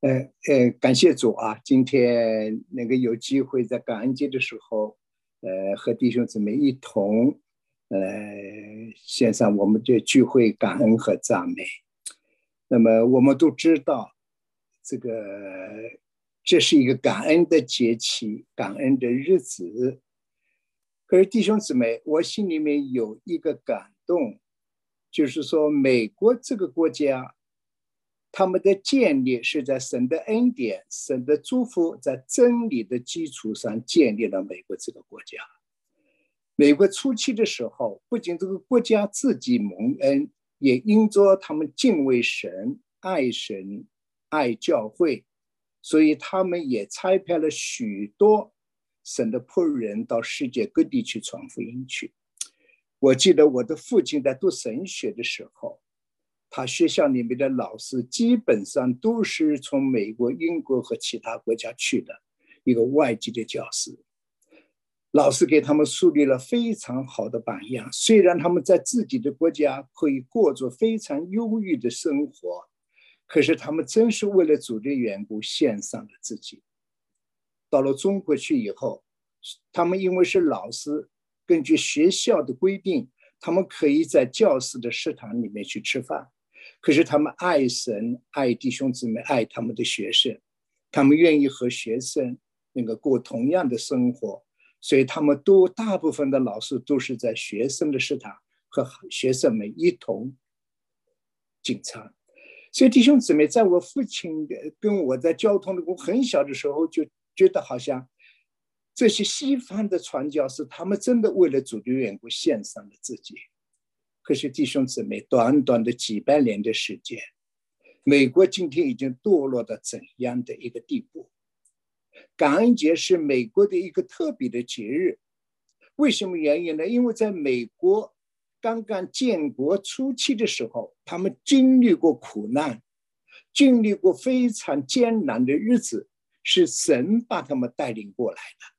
呃呃，感谢主啊！今天那个有机会在感恩节的时候，呃，和弟兄姊妹一同，呃，献上我们的聚会感恩和赞美。那么我们都知道，这个这是一个感恩的节气，感恩的日子。可是弟兄姊妹，我心里面有一个感动，就是说美国这个国家。他们的建立是在神的恩典、神的祝福，在真理的基础上建立了美国这个国家。美国初期的时候，不仅这个国家自己蒙恩，也因着他们敬畏神、爱神、爱教会，所以他们也差派了许多神的仆人到世界各地去传福音去。我记得我的父亲在读神学的时候。他学校里面的老师基本上都是从美国、英国和其他国家去的一个外籍的教师，老师给他们树立了非常好的榜样。虽然他们在自己的国家可以过着非常优裕的生活，可是他们真是为了主的缘故献上了自己。到了中国去以后，他们因为是老师，根据学校的规定，他们可以在教室的食堂里面去吃饭。可是他们爱神、爱弟兄姊妹、爱他们的学生，他们愿意和学生那个过同样的生活，所以他们都大部分的老师都是在学生的食堂和学生们一同进餐。所以弟兄姊妹，在我父亲跟我在交通的我很小的时候就觉得，好像这些西方的传教士，他们真的为了主的缘故献上了自己。可是弟兄姊妹，短短的几百年的时间，美国今天已经堕落到怎样的一个地步？感恩节是美国的一个特别的节日，为什么原因呢？因为在美国刚刚建国初期的时候，他们经历过苦难，经历过非常艰难的日子，是神把他们带领过来的，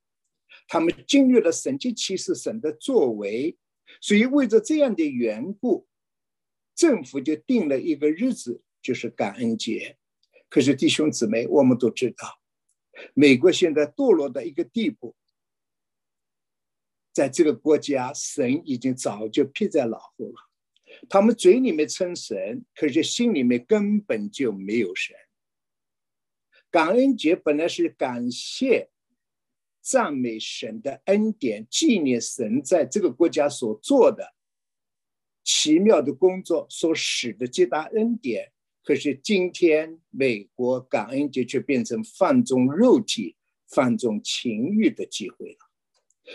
他们经历了神迹奇事、神的作为。所以，为着这样的缘故，政府就定了一个日子，就是感恩节。可是，弟兄姊妹，我们都知道，美国现在堕落到一个地步，在这个国家，神已经早就撇在脑后了。他们嘴里面称神，可是心里面根本就没有神。感恩节本来是感谢。赞美神的恩典，纪念神在这个国家所做的奇妙的工作，所使的极大恩典。可是今天，美国感恩节却变成放纵肉体、放纵情欲的机会了。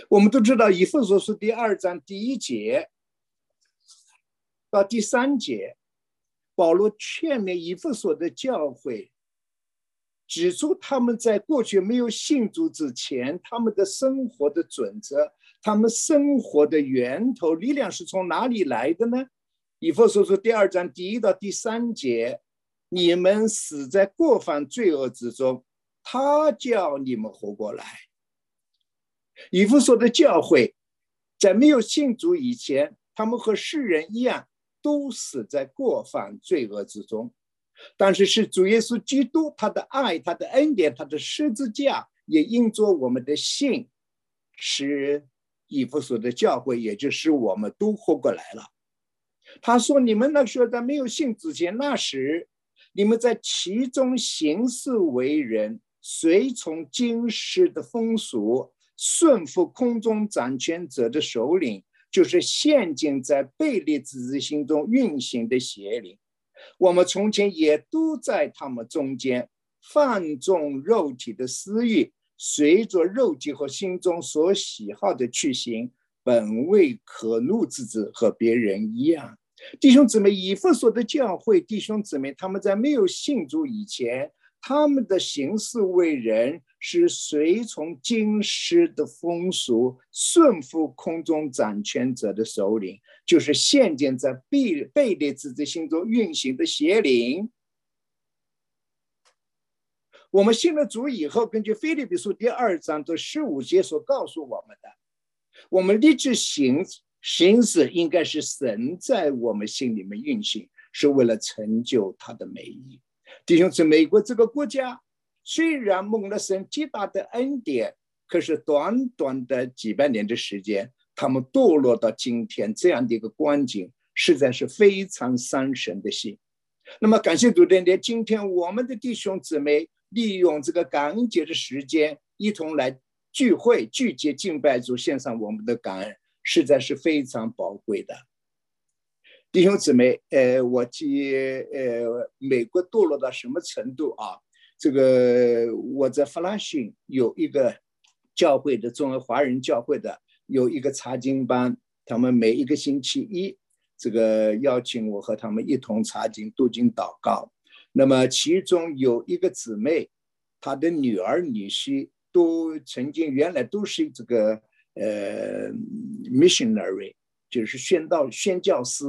我们都知道，以弗所书第二章第一节到第三节，保罗劝勉以弗所的教会。指出他们在过去没有信主之前，他们的生活的准则，他们生活的源头力量是从哪里来的呢？以弗所书第二章第一到第三节，你们死在过犯罪恶之中，他叫你们活过来。以弗所的教会，在没有信主以前，他们和世人一样，都死在过犯罪恶之中。但是是主耶稣基督，他的爱，他的恩典，他的十字架，也因着我们的信，使以弗所的教会，也就是我们都活过来了。他说：“你们那时候在没有信之前，那时你们在其中行事为人，随从今世的风俗，顺服空中掌权者的首领，就是陷进在悖逆之子心中运行的邪灵。”我们从前也都在他们中间放纵肉体的私欲，随着肉体和心中所喜好的去行，本为可怒之子，和别人一样。弟兄姊妹，以弗所的教会弟兄姊妹，他们在没有信主以前，他们的行事为人是随从今世的风俗，顺服空中掌权者的首领。就是现今在贝贝列之子心中运行的邪灵。我们信了主以后，根据《腓立比书》第二章的十五节所告诉我们的，我们立志行行事，应该是神在我们心里面运行，是为了成就他的美意。弟兄姊妹，美国这个国家虽然蒙了神极大的恩典，可是短短的几百年的时间，他们堕落到今天这样的一个光景，实在是非常伤神的心。那么，感谢主的连今天我们的弟兄姊妹利用这个感恩节的时间，一同来聚会、聚集、敬拜主，献上我们的感恩，实在是非常宝贵的。弟兄姊妹，呃，我记，呃，美国堕落到什么程度啊？这个我在弗拉逊有一个教会的中国华人教会的有一个查经班，他们每一个星期一，这个邀请我和他们一同查经、读经、祷告。那么其中有一个姊妹，她的女儿、女婿都曾经原来都是这个呃 missionary，就是宣道、宣教师。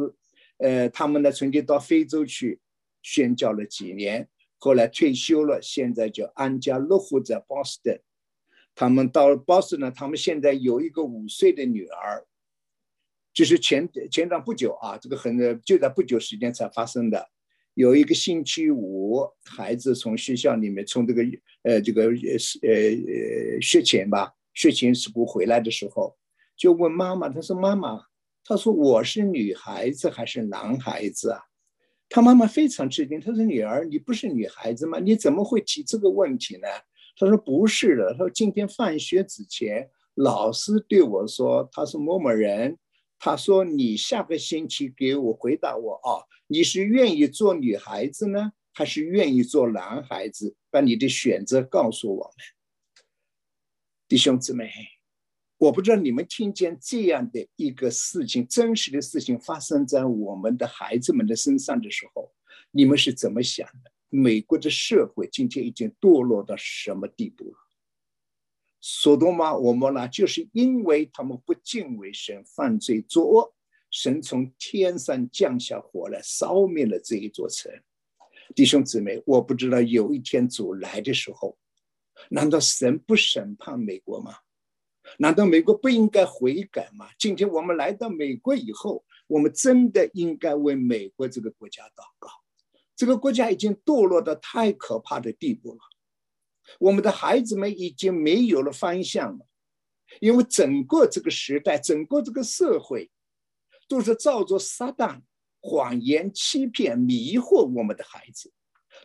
呃，他们呢曾经到非洲去宣教了几年，后来退休了，现在就安家落户在波士顿。他们到了波士顿，他们现在有一个五岁的女儿，就是前前段不久啊，这个很就在不久时间才发生的。有一个星期五，孩子从学校里面从这个呃这个呃呃学前吧，学前事故回来的时候，就问妈妈，他说妈妈。他说：“我是女孩子还是男孩子啊？”他妈妈非常吃惊。他说：“女儿，你不是女孩子吗？你怎么会提这个问题呢？”他说：“不是的。他说今天放学之前，老师对我说他是某某人。他说你下个星期给我回答我啊，你是愿意做女孩子呢，还是愿意做男孩子？把你的选择告诉我们，弟兄姊妹。”我不知道你们听见这样的一个事情，真实的事情发生在我们的孩子们的身上的时候，你们是怎么想的？美国的社会今天已经堕落到什么地步了？索多玛、我们呢，就是因为他们不敬畏神，犯罪作恶，神从天上降下火来，烧灭了这一座城。弟兄姊妹，我不知道有一天主来的时候，难道神不审判美国吗？难道美国不应该悔改吗？今天我们来到美国以后，我们真的应该为美国这个国家祷告。这个国家已经堕落到太可怕的地步了，我们的孩子们已经没有了方向了，因为整个这个时代，整个这个社会，都是照着撒旦谎言、欺骗、迷惑我们的孩子，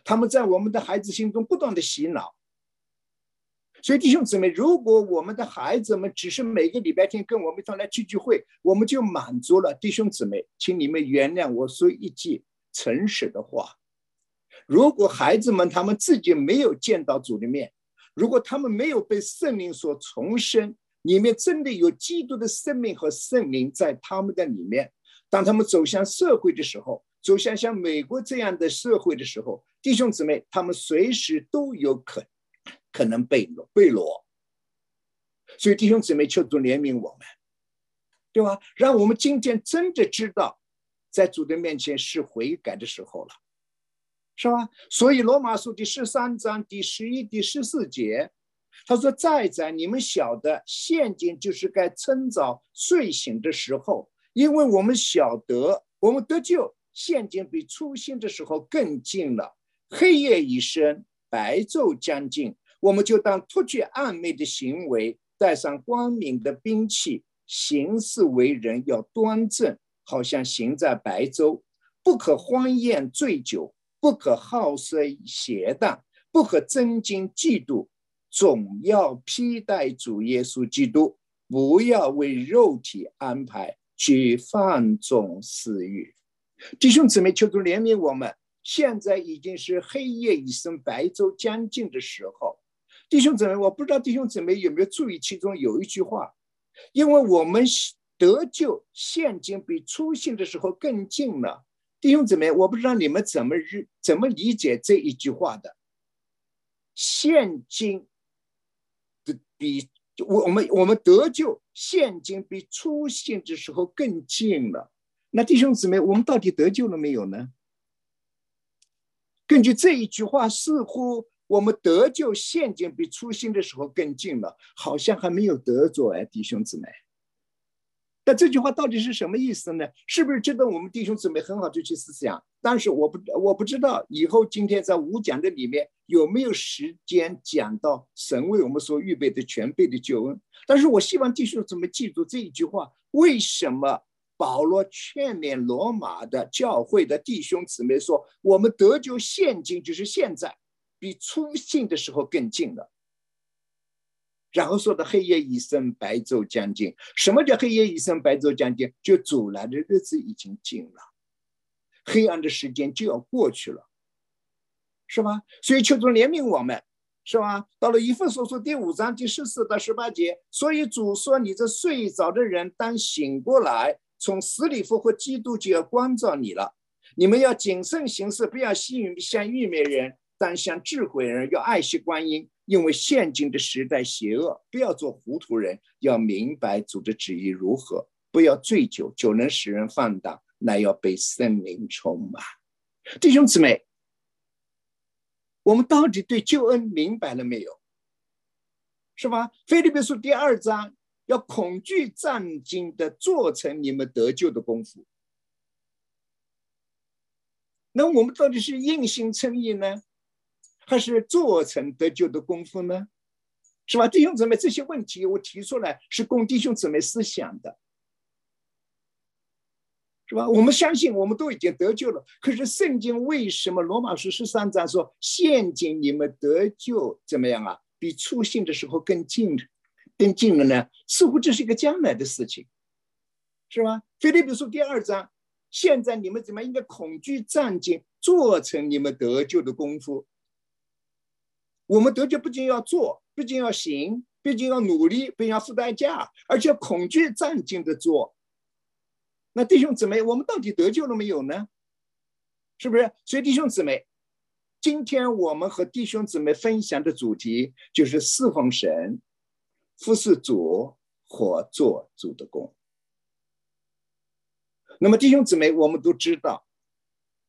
他们在我们的孩子心中不断的洗脑。所以弟兄姊妹，如果我们的孩子们只是每个礼拜天跟我们一同来聚聚会，我们就满足了。弟兄姊妹，请你们原谅我说一句诚实的话：如果孩子们他们自己没有见到主的面，如果他们没有被圣灵所重生，里面真的有基督的生命和圣灵在他们的里面，当他们走向社会的时候，走向像美国这样的社会的时候，弟兄姊妹，他们随时都有可。可能被裸被裸，所以弟兄姊妹求主怜悯我们，对吧？让我们今天真的知道，在主的面前是悔改的时候了，是吧？所以罗马书第十三章第十一、第十四节，他说：“再在你们晓得，现今就是该趁早睡醒的时候，因为我们晓得，我们得救，现今比初心的时候更近了。黑夜已深，白昼将近。”我们就当脱去暗昧的行为，带上光明的兵器，行事为人要端正，好像行在白昼。不可欢宴醉酒，不可好色邪荡，不可增进嫉妒，总要披戴主耶稣基督，不要为肉体安排去放纵私欲。弟兄姊妹，求主怜悯我们。现在已经是黑夜已深，白昼将近的时候。弟兄姊妹，我不知道弟兄姊妹有没有注意，其中有一句话，因为我们得救现今比初信的时候更近了。弟兄姊妹，我不知道你们怎么日怎么理解这一句话的。现今的比我我们我们得救现今比初信的时候更近了。那弟兄姊妹，我们到底得救了没有呢？根据这一句话，似乎。我们得救现今比初心的时候更近了，好像还没有得着哎，弟兄姊妹。这句话到底是什么意思呢？是不是值得我们弟兄姊妹很好的去思想？但是我不我不知道以后今天在五讲的里面有没有时间讲到神为我们所预备的全备的救恩。但是我希望弟兄姊妹记住这一句话：为什么保罗劝勉罗马的教会的弟兄姊妹说，我们得救现今就是现在，比初信的时候更近了？然后说的黑夜已深，白昼将近。什么叫黑夜已深，白昼将近？就阻拦的日子已经近了，黑暗的时间就要过去了，是吧？所以求主怜悯我们，是吧？到了以弗所书第五章第十四到十八节，所以主说：“你这睡着的人，当醒过来，从死里复活，基督就要光照你了。你们要谨慎行事，不要吸引像愚昧人，但像智慧人，要爱惜观音。”因为现今的时代邪恶，不要做糊涂人，要明白主的旨意如何。不要醉酒，酒能使人放荡，乃要被圣灵充满。弟兄姊妹，我们到底对救恩明白了没有？是吧？菲律宾书第二章要恐惧战兢的做成你们得救的功夫。那我们到底是硬心称义呢？还是做成得救的功夫呢，是吧？弟兄姊妹，这些问题我提出来是供弟兄姊妹思想的，是吧？我们相信我们都已经得救了，可是圣经为什么罗马书十三章说现今你们得救怎么样啊？比初信的时候更近，更近了呢？似乎这是一个将来的事情，是吧？腓立比书第二章，现在你们怎么应该恐惧战兢，做成你们得救的功夫？我们得救不仅要做，不仅要行，毕竟要努力，并要付代价，而且恐惧战兢的做。那弟兄姊妹，我们到底得救了没有呢？是不是？所以弟兄姊妹，今天我们和弟兄姊妹分享的主题就是侍奉神、服侍主或做主的工。那么弟兄姊妹，我们都知道。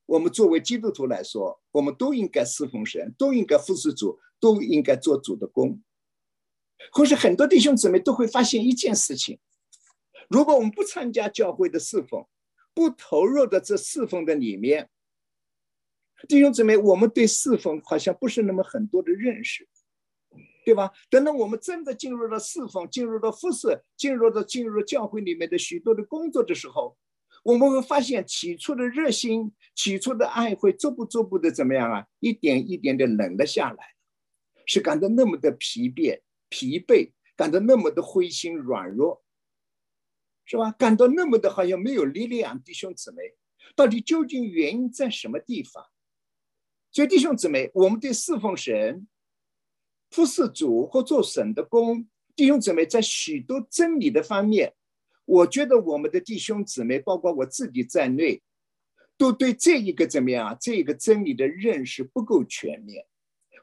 我们作为基督徒来说，我们都应该侍奉神，都应该服侍主，都应该做主的工。可是很多弟兄姊妹都会发现一件事情：如果我们不参加教会的侍奉，不投入到这侍奉的里面，弟兄姊妹，我们对侍奉好像不是那么很多的认识，对吧？等到我们真的进入了侍奉，进入了服侍，进入了进入教会里面的许多的工作的时候。我们会发现，起初的热心，起初的爱，会逐步逐步的怎么样啊？一点一点的冷了下来，是感到那么的疲惫、疲惫，感到那么的灰心软弱，是吧？感到那么的好像没有力量。弟兄姊妹，到底究竟原因在什么地方？所以，弟兄姊妹，我们对侍奉神、服侍主或做神的工，弟兄姊妹在许多真理的方面。我觉得我们的弟兄姊妹，包括我自己在内，都对这一个怎么样啊？这个真理的认识不够全面。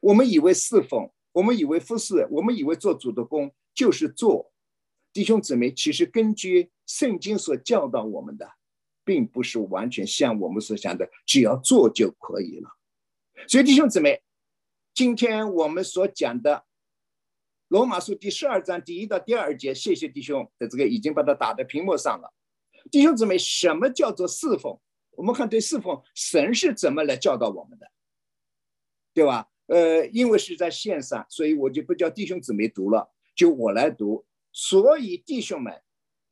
我们以为侍奉，我们以为服侍，我们以为做主的工就是做。弟兄姊妹，其实根据圣经所教导我们的，并不是完全像我们所想的，只要做就可以了。所以，弟兄姊妹，今天我们所讲的。罗马书第十二章第一到第二节，谢谢弟兄的这个已经把它打在屏幕上了。弟兄姊妹，什么叫做侍奉？我们看对侍奉，神是怎么来教导我们的，对吧？呃，因为是在线上，所以我就不叫弟兄姊妹读了，就我来读。所以弟兄们，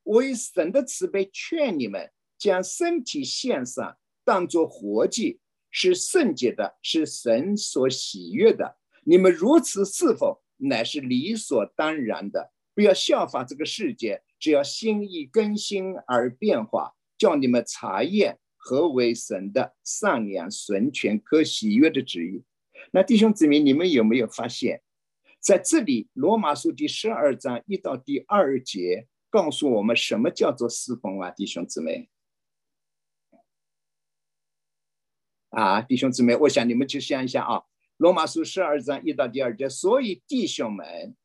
我以神的慈悲劝你们，将身体献上，当作活祭，是圣洁的，是神所喜悦的。你们如此侍奉。乃是理所当然的，不要效法这个世界，只要心意更新而变化，叫你们查验何为神的善良、纯全、可喜悦的旨意。那弟兄姊妹，你们有没有发现，在这里罗马书第十二章一到第二节，告诉我们什么叫做侍奉啊？弟兄姊妹，啊，弟兄姊妹，我想你们去想一下啊。罗马书十二章一到第二节，所以弟兄们，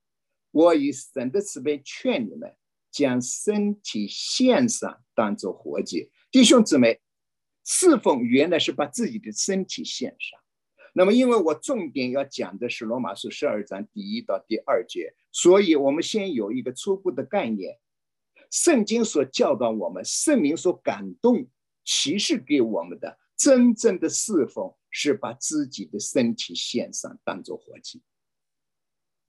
我以神的慈悲劝你们，将身体献上，当做活祭。弟兄姊妹，侍奉原来是把自己的身体献上。那么，因为我重点要讲的是罗马书十二章第一到第二节，所以我们先有一个初步的概念：圣经所教导我们，圣灵所感动启示给我们的真正的侍奉，是把自己的身体献上，当做活祭。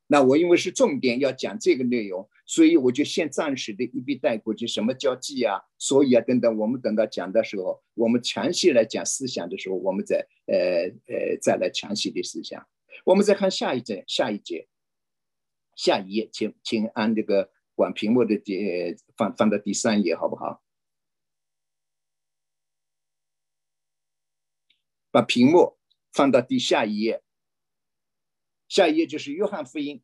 那我因为是重点要讲这个内容，所以我就先暂时的一笔带过去。什么叫祭啊？所以啊，等等，我们等到讲的时候，我们详细来讲思想的时候，我们再呃呃再来详细的思想。我们再看下一节，下一节，下一页，请请按这个管屏幕的第放放到第三页，好不好？把屏幕放到第下一页。下一页就是约翰福音，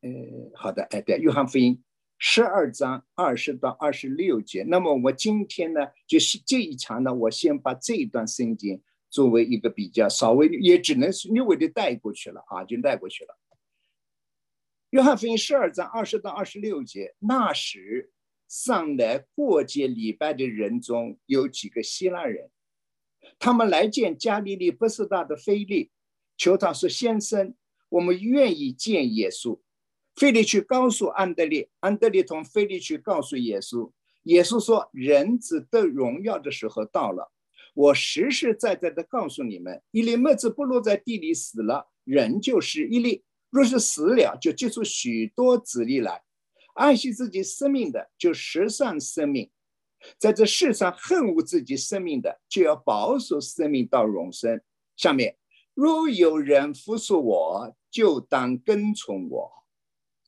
呃，好的，哎，对，约翰福音十二章二十到二十六节。那么我今天呢，就是这一场呢，我先把这一段圣经作为一个比较，稍微也只能是略微的带过去了啊，就带过去了。约翰福音十二章二十到二十六节，那时。上来过节礼拜的人中有几个希腊人，他们来见加利利不是大的菲利，求他说：“先生，我们愿意见耶稣。”菲利去告诉安德烈，安德烈同菲利去告诉耶稣。耶稣说：“人子得荣耀的时候到了。我实实在在的告诉你们，一粒麦子不落在地里死了，人就是一粒；若是死了，就结出许多子粒来。”爱惜自己生命的，就实上生命；在这世上恨恶自己生命的，就要保守生命到永生。下面，若有人服侍我，就当跟从我。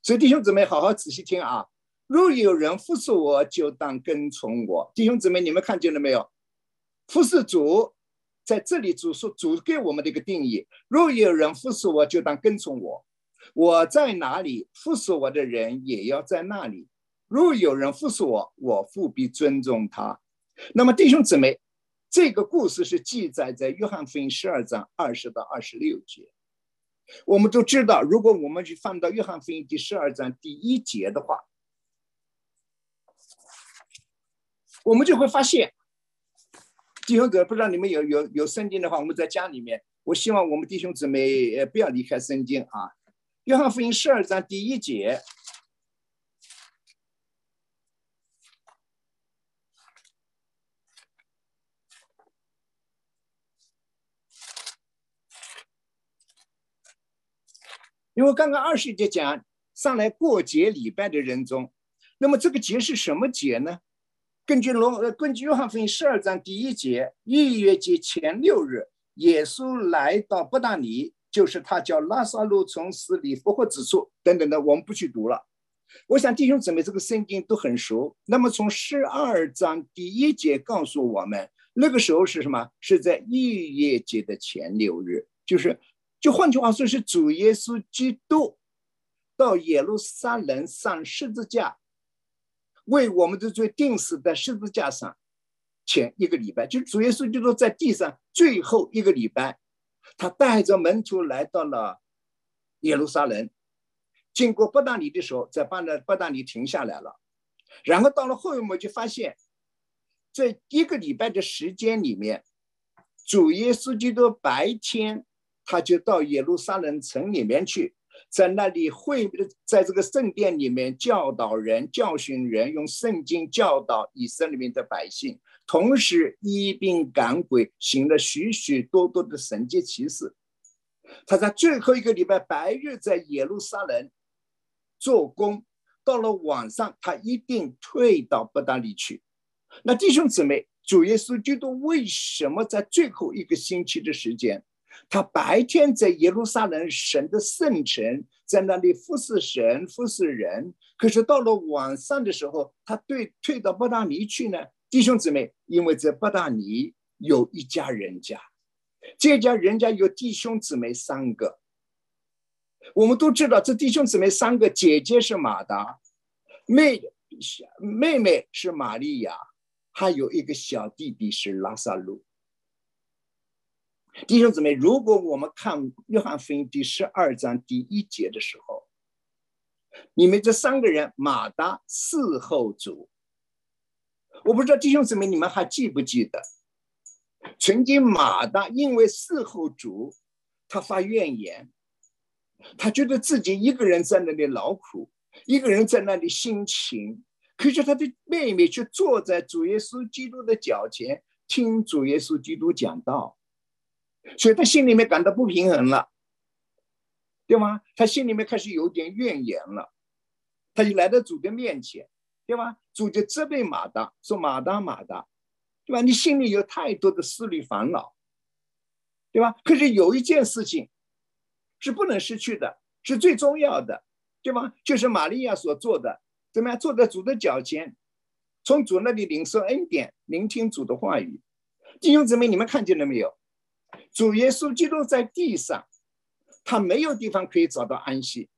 所以弟兄姊妹，好好仔细听啊！若有人服侍我，就当跟从我。弟兄姊妹，你们看见了没有？服侍主在这里主说主给我们的一个定义：若有人服侍我，就当跟从我。我在哪里，服侍我的人也要在那里。如果有人服侍我，我务必尊重他。那么，弟兄姊妹，这个故事是记载在约翰福音十二章二十到二十六节。我们都知道，如果我们去翻到约翰福音第十二章第一节的话，我们就会发现，弟兄姊妹，不知道你们有有有圣经的话，我们在家里面，我希望我们弟兄姊妹呃不要离开圣经啊。约翰福音十二章第一节，因为刚刚二十节讲上来过节礼拜的人中，那么这个节是什么节呢？根据罗呃，根据约翰福音十二章第一节，逾越节前六日，耶稣来到伯大尼。就是他叫拉萨路从死里复活之处等等的，我们不去读了。我想弟兄姊妹这个圣经都很熟。那么从十二章第一节告诉我们，那个时候是什么？是在逾越节的前六日，就是就换句话说，是主耶稣基督到耶路撒冷上十字架，为我们的罪钉死在十字架上前一个礼拜，就主耶稣基督在地上最后一个礼拜。他带着门徒来到了耶路撒冷，经过伯大尼的时候，在巴的伯大尼停下来了。然后到了后面，我们就发现，这一个礼拜的时间里面，主耶稣基督白天他就到耶路撒冷城里面去，在那里会在这个圣殿里面教导人、教训人，用圣经教导以色列民的百姓。同时，医病赶鬼，行了许许多多的神迹奇事。他在最后一个礼拜白日在耶路撒冷做工，到了晚上，他一定退到不达里去。那弟兄姊妹，主耶稣基督为什么在最后一个星期的时间，他白天在耶路撒冷神的圣城，在那里服侍神、服侍人，可是到了晚上的时候，他对退到不达里去呢？弟兄姊妹，因为在巴达尼有一家人家，这家人家有弟兄姊妹三个。我们都知道，这弟兄姊妹三个，姐姐是马达，妹妹妹是玛利亚，还有一个小弟弟是拉萨路。弟兄姊妹，如果我们看约翰福音第十二章第一节的时候，你们这三个人，马达伺候主。我不知道弟兄姊妹，你们还记不记得？曾经马大因为伺候主，他发怨言，他觉得自己一个人在那里劳苦，一个人在那里辛勤，可是他的妹妹却坐在主耶稣基督的脚前听主耶稣基督讲道，所以他心里面感到不平衡了，对吗？他心里面开始有点怨言了，他就来到主的面前，对吗？主就责备马大说：“马大，马大。”对吧？你心里有太多的思虑烦恼，对吧？可是有一件事情是不能失去的，是最重要的，对吧？就是玛利亚所做的，怎么样？坐在主的脚前，从主那里领受恩典，聆听主的话语。弟兄姊妹，你们看见了没有？主耶稣基督在地上，他没有地方可以找到安息，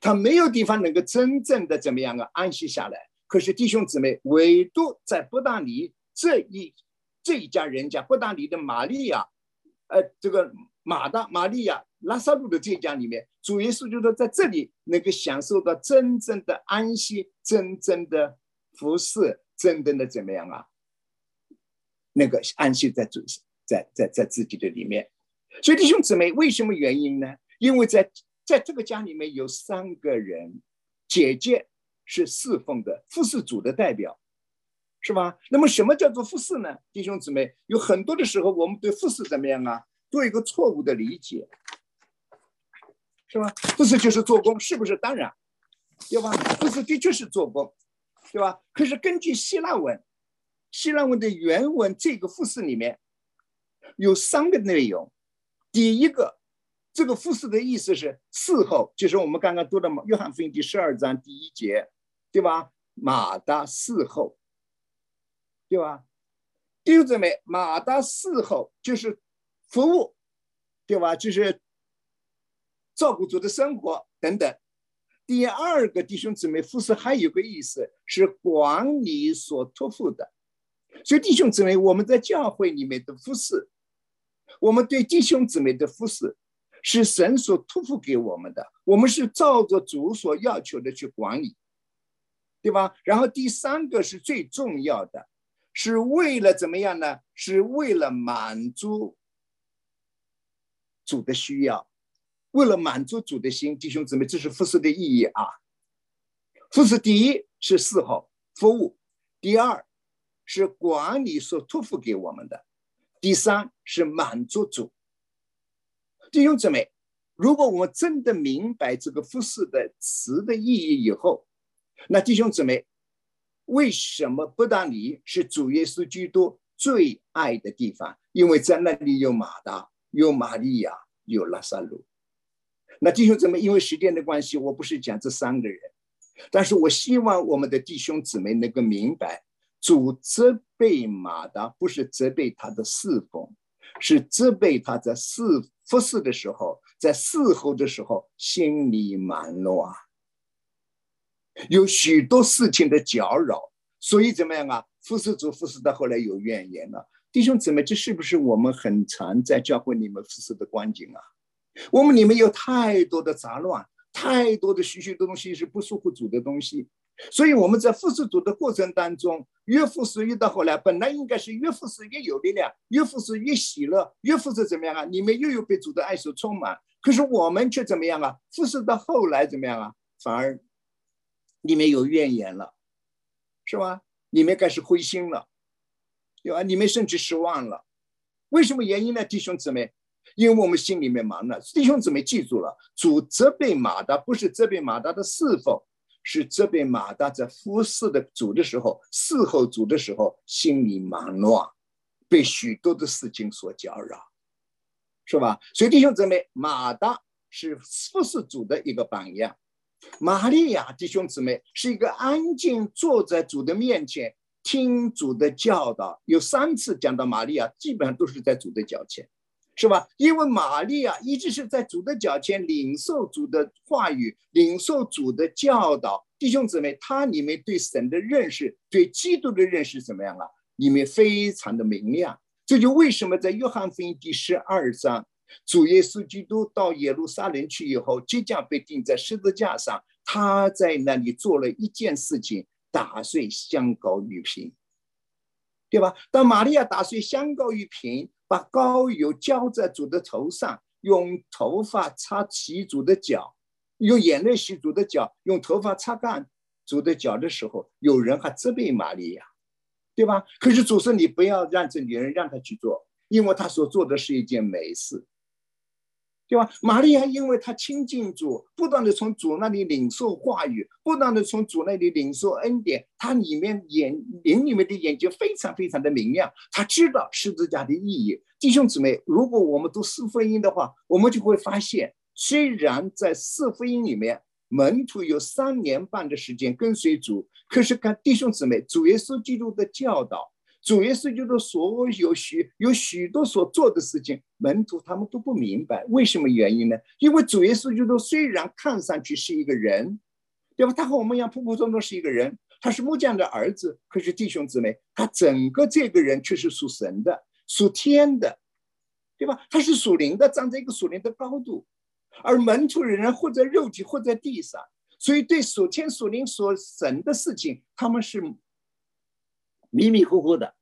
他没有地方能够真正的怎么样啊安息下来。可是弟兄姊妹，唯独在不大里。这一这一家人家，不达里的玛利亚，呃，这个马大、玛利亚、拉萨路的这一家里面，主耶稣就说，在这里能够享受到真正的安息，真正的服侍，真正的怎么样啊？那个安息在主，在在在自己的里面。所以弟兄姊妹，为什么原因呢？因为在在这个家里面有三个人，姐姐是侍奉的，服侍主的代表。是吧？那么什么叫做复试呢？弟兄姊妹，有很多的时候，我们对复试怎么样啊？做一个错误的理解，是吧？复试就是做工，是不是？当然，对吧？复试的确是做工，对吧？可是根据希腊文，希腊文的原文，这个复试里面有三个内容。第一个，这个复试的意思是伺候，就是我们刚刚读的《约翰福音》第十二章第一节，对吧？马达伺候。对吧？弟兄姊妹，马达伺候就是服务，对吧？就是照顾主的生活等等。第二个弟兄姊妹服侍还有个意思是管理所托付的，所以弟兄姊妹，我们在教会里面的服侍，我们对弟兄姊妹的服侍是神所托付给我们的，我们是照着主所要求的去管理，对吧？然后第三个是最重要的。是为了怎么样呢？是为了满足主的需要，为了满足主的心，弟兄姊妹，这是服侍的意义啊。服侍第一是伺候服务，第二是管理所托付给我们的，第三是满足主。弟兄姊妹，如果我们真的明白这个服侍的词的意义以后，那弟兄姊妹。为什么不达尼是主耶稣基督最爱的地方？因为在那里有马达，有玛利亚，有拉萨路。那弟兄姊妹，因为时间的关系，我不是讲这三个人，但是我希望我们的弟兄姊妹能够明白，主责备马达，不是责备他的侍奉，是责备他在侍服侍的时候，在侍候的时候心里忙乱。有许多事情的搅扰，所以怎么样啊？服侍主服侍到后来有怨言了。弟兄姊妹，这是不是我们很常在教会你们服侍的光景啊？我们里面有太多的杂乱，太多的许许多东西是不舒服主的东西，所以我们在服侍主的过程当中，越服侍越到后来，本来应该是越服侍越有力量，越服侍越喜乐，越服侍怎么样啊？里面又有被主的爱所充满，可是我们却怎么样啊？服侍到后来怎么样啊？反而。里面有怨言了，是吧？里面开始灰心了，对吧？里面甚至失望了。为什么原因呢？弟兄姊妹，因为我们心里面忙了。弟兄姊妹记住了，主责备马达，不是责备马达的侍奉，是责备马达在服侍的主的时候，侍候主的时候，心里忙乱，被许多的事情所搅扰，是吧？所以弟兄姊妹，马达是服侍主的一个榜样。玛利亚弟兄姊妹是一个安静坐在主的面前听主的教导。有三次讲到玛利亚，基本上都是在主的脚前，是吧？因为玛利亚一直是在主的脚前领受主的话语，领受主的教导。弟兄姊妹，他里面对神的认识，对基督的认识怎么样啊？里面非常的明亮。这就为什么在约翰福音第十二章。主耶稣基督到耶路撒冷去以后，即将被钉在十字架上。他在那里做了一件事情，打碎香膏玉瓶。对吧？当玛利亚打碎香膏一瓶，把膏油浇在主的头上，用头发擦洗主的脚，用眼泪洗主的脚，用头发擦干主的脚的时候，有人还责备玛利亚，对吧？可是主说你不要让这女人让她去做，因为她所做的是一件美事。对吧？玛利亚因为她亲近主，不断的从主那里领受话语，不断的从主那里领受恩典，她里面眼灵里面的眼睛非常非常的明亮，她知道十字架的意义。弟兄姊妹，如果我们读四福音的话，我们就会发现，虽然在四福音里面，门徒有三年半的时间跟随主，可是看弟兄姊妹，主耶稣基督的教导。主耶稣基督所有许有许多所做的事情，门徒他们都不明白，为什么原因呢？因为主耶稣基督虽然看上去是一个人，对吧？他和我们一样普普通通是一个人，他是木匠的儿子，可是弟兄姊妹，他整个这个人却是属神的、属天的，对吧？他是属灵的，站在一个属灵的高度，而门徒的人或在肉体或在地上，所以对属天、属灵、属神的事情，他们是。迷迷糊糊的，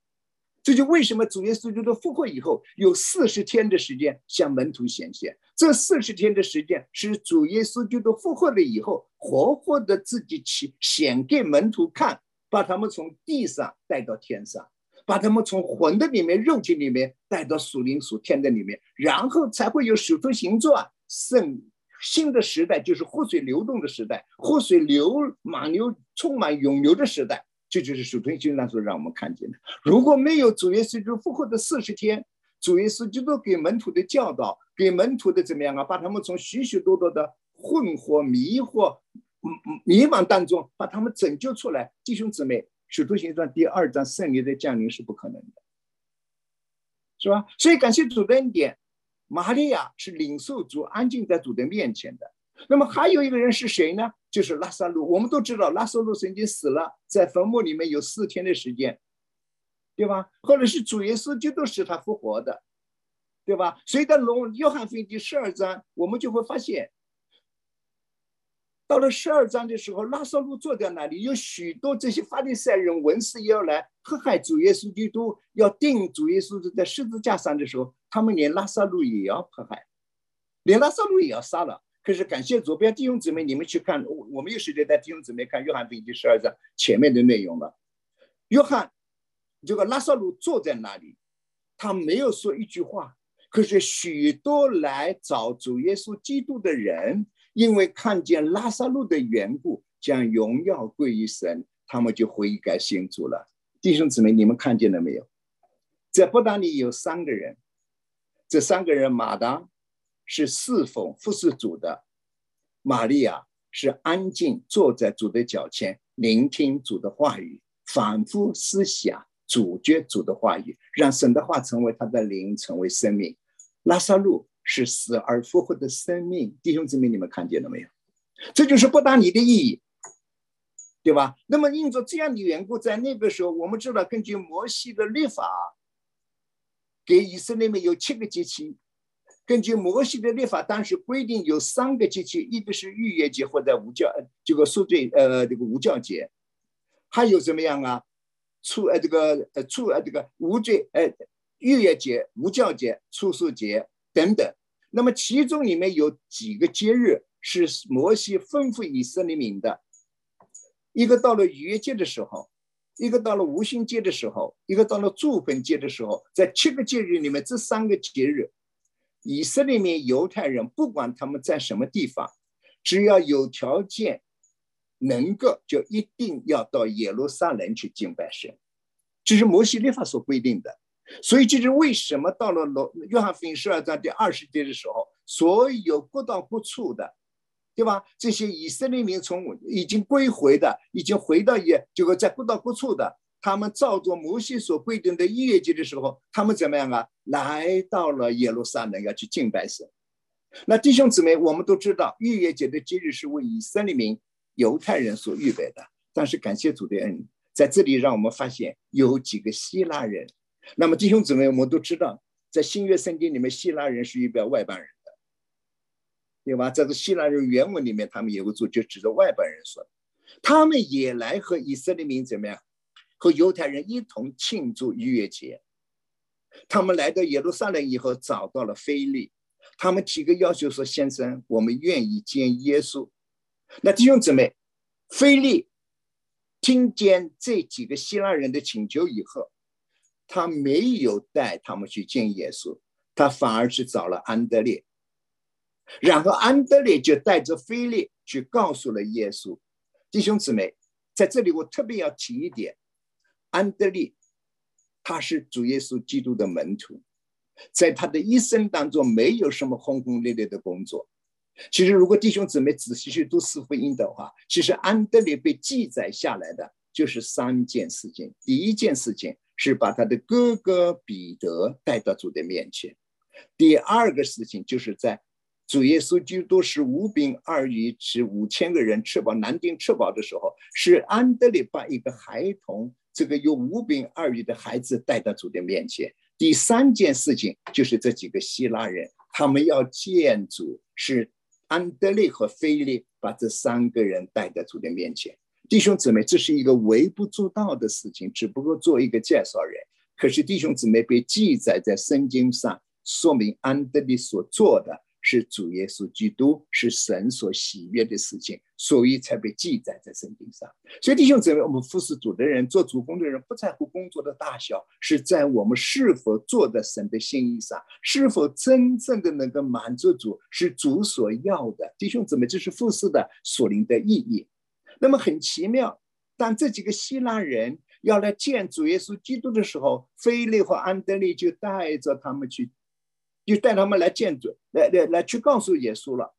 这就为什么主耶稣基督复活以后有四十天的时间向门徒显现。这四十天的时间是主耶稣基督复活了以后，活活的自己去显给门徒看，把他们从地上带到天上，把他们从魂的里面、肉体里面带到属灵属天的里面，然后才会有使徒行传，圣新的时代就是活水流动的时代，活水流满流充满涌流的时代。这就是属天经那时候让我们看见的。如果没有主耶稣基督复活的四十天，主耶稣基督给门徒的教导，给门徒的怎么样啊？把他们从许许多多的困惑、迷惑、迷茫当中，把他们拯救出来。弟兄姊妹，使徒行传第二章圣灵的降临是不可能的，是吧？所以感谢主的恩典，玛利亚是领受主，安静在主的面前的。那么还有一个人是谁呢？就是拉萨路。我们都知道，拉萨路曾经死了，在坟墓里面有四天的时间，对吧？后来是主耶稣基督使他复活的，对吧？所以在龙约翰福音第十二章，我们就会发现，到了十二章的时候，拉萨路坐在那里，有许多这些法利赛人、文士要来迫害主耶稣基督，要定主耶稣在十字架上的时候，他们连拉萨路也要迫害，连拉萨路也要杀了。可是感谢主，不要弟兄姊妹，你们去看，我我们有时间带弟兄姊妹看约翰福音第十二章前面的内容了。约翰这个拉萨路坐在那里，他没有说一句话。可是许多来找主耶稣基督的人，因为看见拉萨路的缘故，将荣耀归于神，他们就悔改信主了。弟兄姊妹，你们看见了没有？在不达里有三个人，这三个人马达。是侍奉服侍主的，玛利亚是安静坐在主的脚前，聆听主的话语，反复思想，主角主的话语，让神的话成为他的灵，成为生命。拉萨路是死而复活的生命，弟兄姊妹，你们看见了没有？这就是不达尼的意义，对吧？那么因着这样的缘故，在那个时候，我们知道根据摩西的律法，给以色列们有七个节期。根据摩西的律法，当时规定有三个节气，一个是逾越节或者无教，这个赎罪，呃，这个无教节，还有怎么样啊？初呃，这个呃初呃这个无罪，呃逾越节、无教节、初赎节等等。那么其中里面有几个节日是摩西吩咐以色列民的，一个到了逾越节的时候，一个到了无心节的时候，一个到了祝棚节的时候，在七个节日里面，这三个节日。以色列面犹太人不管他们在什么地方，只要有条件，能够就一定要到耶路撒冷去敬拜神，这是摩西律法所规定的。所以这是为什么到了罗约翰福音十二章第二十节的时候，所有各到各处的，对吧？这些以色列民从已经归回的，已经回到耶，这个在各到各处的。他们照着摩西所规定的逾越节的时候，他们怎么样啊？来到了耶路撒冷，要去敬拜神。那弟兄姊妹，我们都知道，逾越节的节日是为以色列民、犹太人所预备的。但是感谢主的恩，在这里让我们发现有几个希腊人。那么弟兄姊妹，我们都知道，在新约圣经里面，希腊人是预表外邦人的，对吧？在这希腊人原文里面，他们有个字就指着外邦人说，他们也来和以色列民怎么样？和犹太人一同庆祝逾越节。他们来到耶路撒冷以后，找到了菲利，他们提个要求说：“先生，我们愿意见耶稣。”那弟兄姊妹，菲利听见这几个希腊人的请求以后，他没有带他们去见耶稣，他反而是找了安德烈，然后安德烈就带着菲利去告诉了耶稣。弟兄姊妹，在这里我特别要提一点，安德烈他是主耶稣基督的门徒，在他的一生当中没有什么轰轰烈烈的工作。其实，如果弟兄姊妹仔细去读四福音的话，其实安德烈被记载下来的就是三件事情。第一件事情是把他的哥哥彼得带到主的面前；第二个事情就是在主耶稣基督是五饼二鱼吃五千个人吃饱难定吃饱的时候，是安德烈把一个孩童，这个有五饼二鱼的孩子带到主的面前。第三件事情就是这几个希腊人，他们要见主是。安德烈和菲利把这三个人带到主的面前，弟兄姊妹，这是一个微不足道的事情，只不过做一个介绍人。可是弟兄姊妹被记载在圣经上，说明安德烈所做的。是主耶稣基督是神所喜悦的事情，所以才被记载在圣经上。所以弟兄姊妹，我们服侍主的人、做主工的人，不在乎工作的大小，是在我们是否做的神的心意上，是否真正的能够满足主，是主所要的。弟兄姊妹，这是服侍的所灵的意义。那么很奇妙，当这几个希腊人要来见主耶稣基督的时候，菲利和安德烈就带着他们去。就带他们来见主，来来来去告诉耶稣了，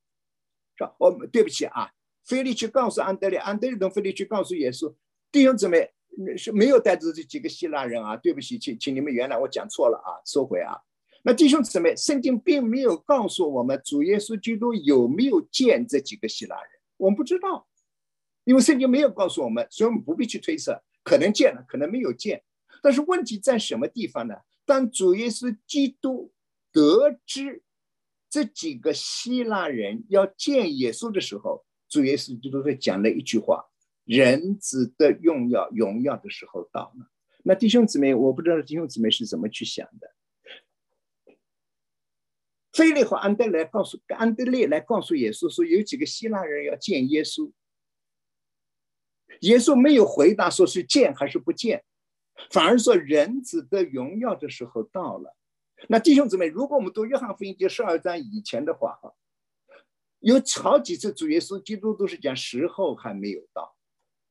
是吧？我对不起啊，菲利去告诉安德烈，安德烈同菲利去告诉耶稣，弟兄姊妹是没有带着这几个希腊人啊，对不起，请请你们原谅，我讲错了啊，收回啊。那弟兄姊妹，圣经并没有告诉我们主耶稣基督有没有见这几个希腊人，我们不知道，因为圣经没有告诉我们，所以我们不必去推测，可能见了，可能没有见。但是问题在什么地方呢？当主耶稣基督。得知这几个希腊人要见耶稣的时候，主耶稣基督会讲了一句话：“人子的荣耀，荣耀的时候到了。”那弟兄姊妹，我不知道弟兄姊妹是怎么去想的。菲利和安德烈告诉安德烈来告诉耶稣说，有几个希腊人要见耶稣。耶稣没有回答说是见还是不见，反而说人子的荣耀的时候到了。那弟兄姊妹，如果我们读约翰福音第十二章以前的话，哈，有好几次主耶稣基督都是讲时候还没有到，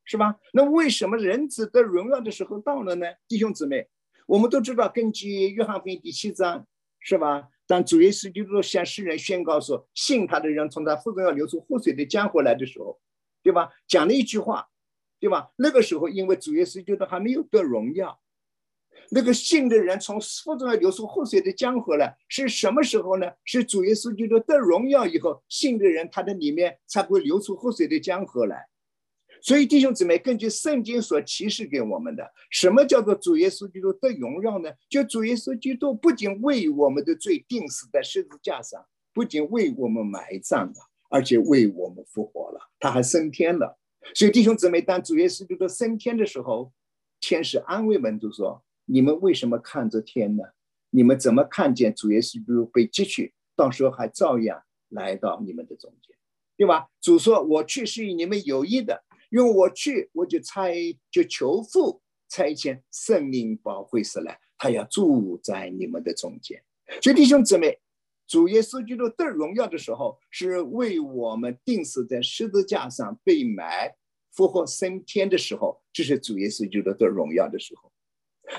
是吧？那为什么人子的荣耀的时候到了呢？弟兄姊妹，我们都知道，根据约翰福音第七章，是吧？当主耶稣基督向世人宣告说，信他的人从他腹中要流出活水的江河来的时候，对吧？讲了一句话，对吧？那个时候，因为主耶稣基督还没有得荣耀。那个信的人从腹中要流出活水的江河来，是什么时候呢？是主耶稣基督得荣耀以后，信的人他的里面才会流出活水的江河来。所以弟兄姊妹，根据圣经所启示给我们的，什么叫做主耶稣基督得荣耀呢？就主耶稣基督不仅为我们的罪定死在十字架上，不仅为我们埋葬了，而且为我们复活了，他还升天了。所以弟兄姊妹，当主耶稣基督升天的时候，天使安慰门徒说。你们为什么看着天呢？你们怎么看见主耶稣基督被接去？到时候还照样来到你们的中间，对吧？主说：“我去是与你们有益的，因为我去，我就差就求父差遣圣灵保惠师来，他要住在你们的中间。”所以弟兄姊妹，主耶稣基督得荣耀的时候，是为我们定死在十字架上被埋、复活升天的时候，这是主耶稣基督得荣耀的时候。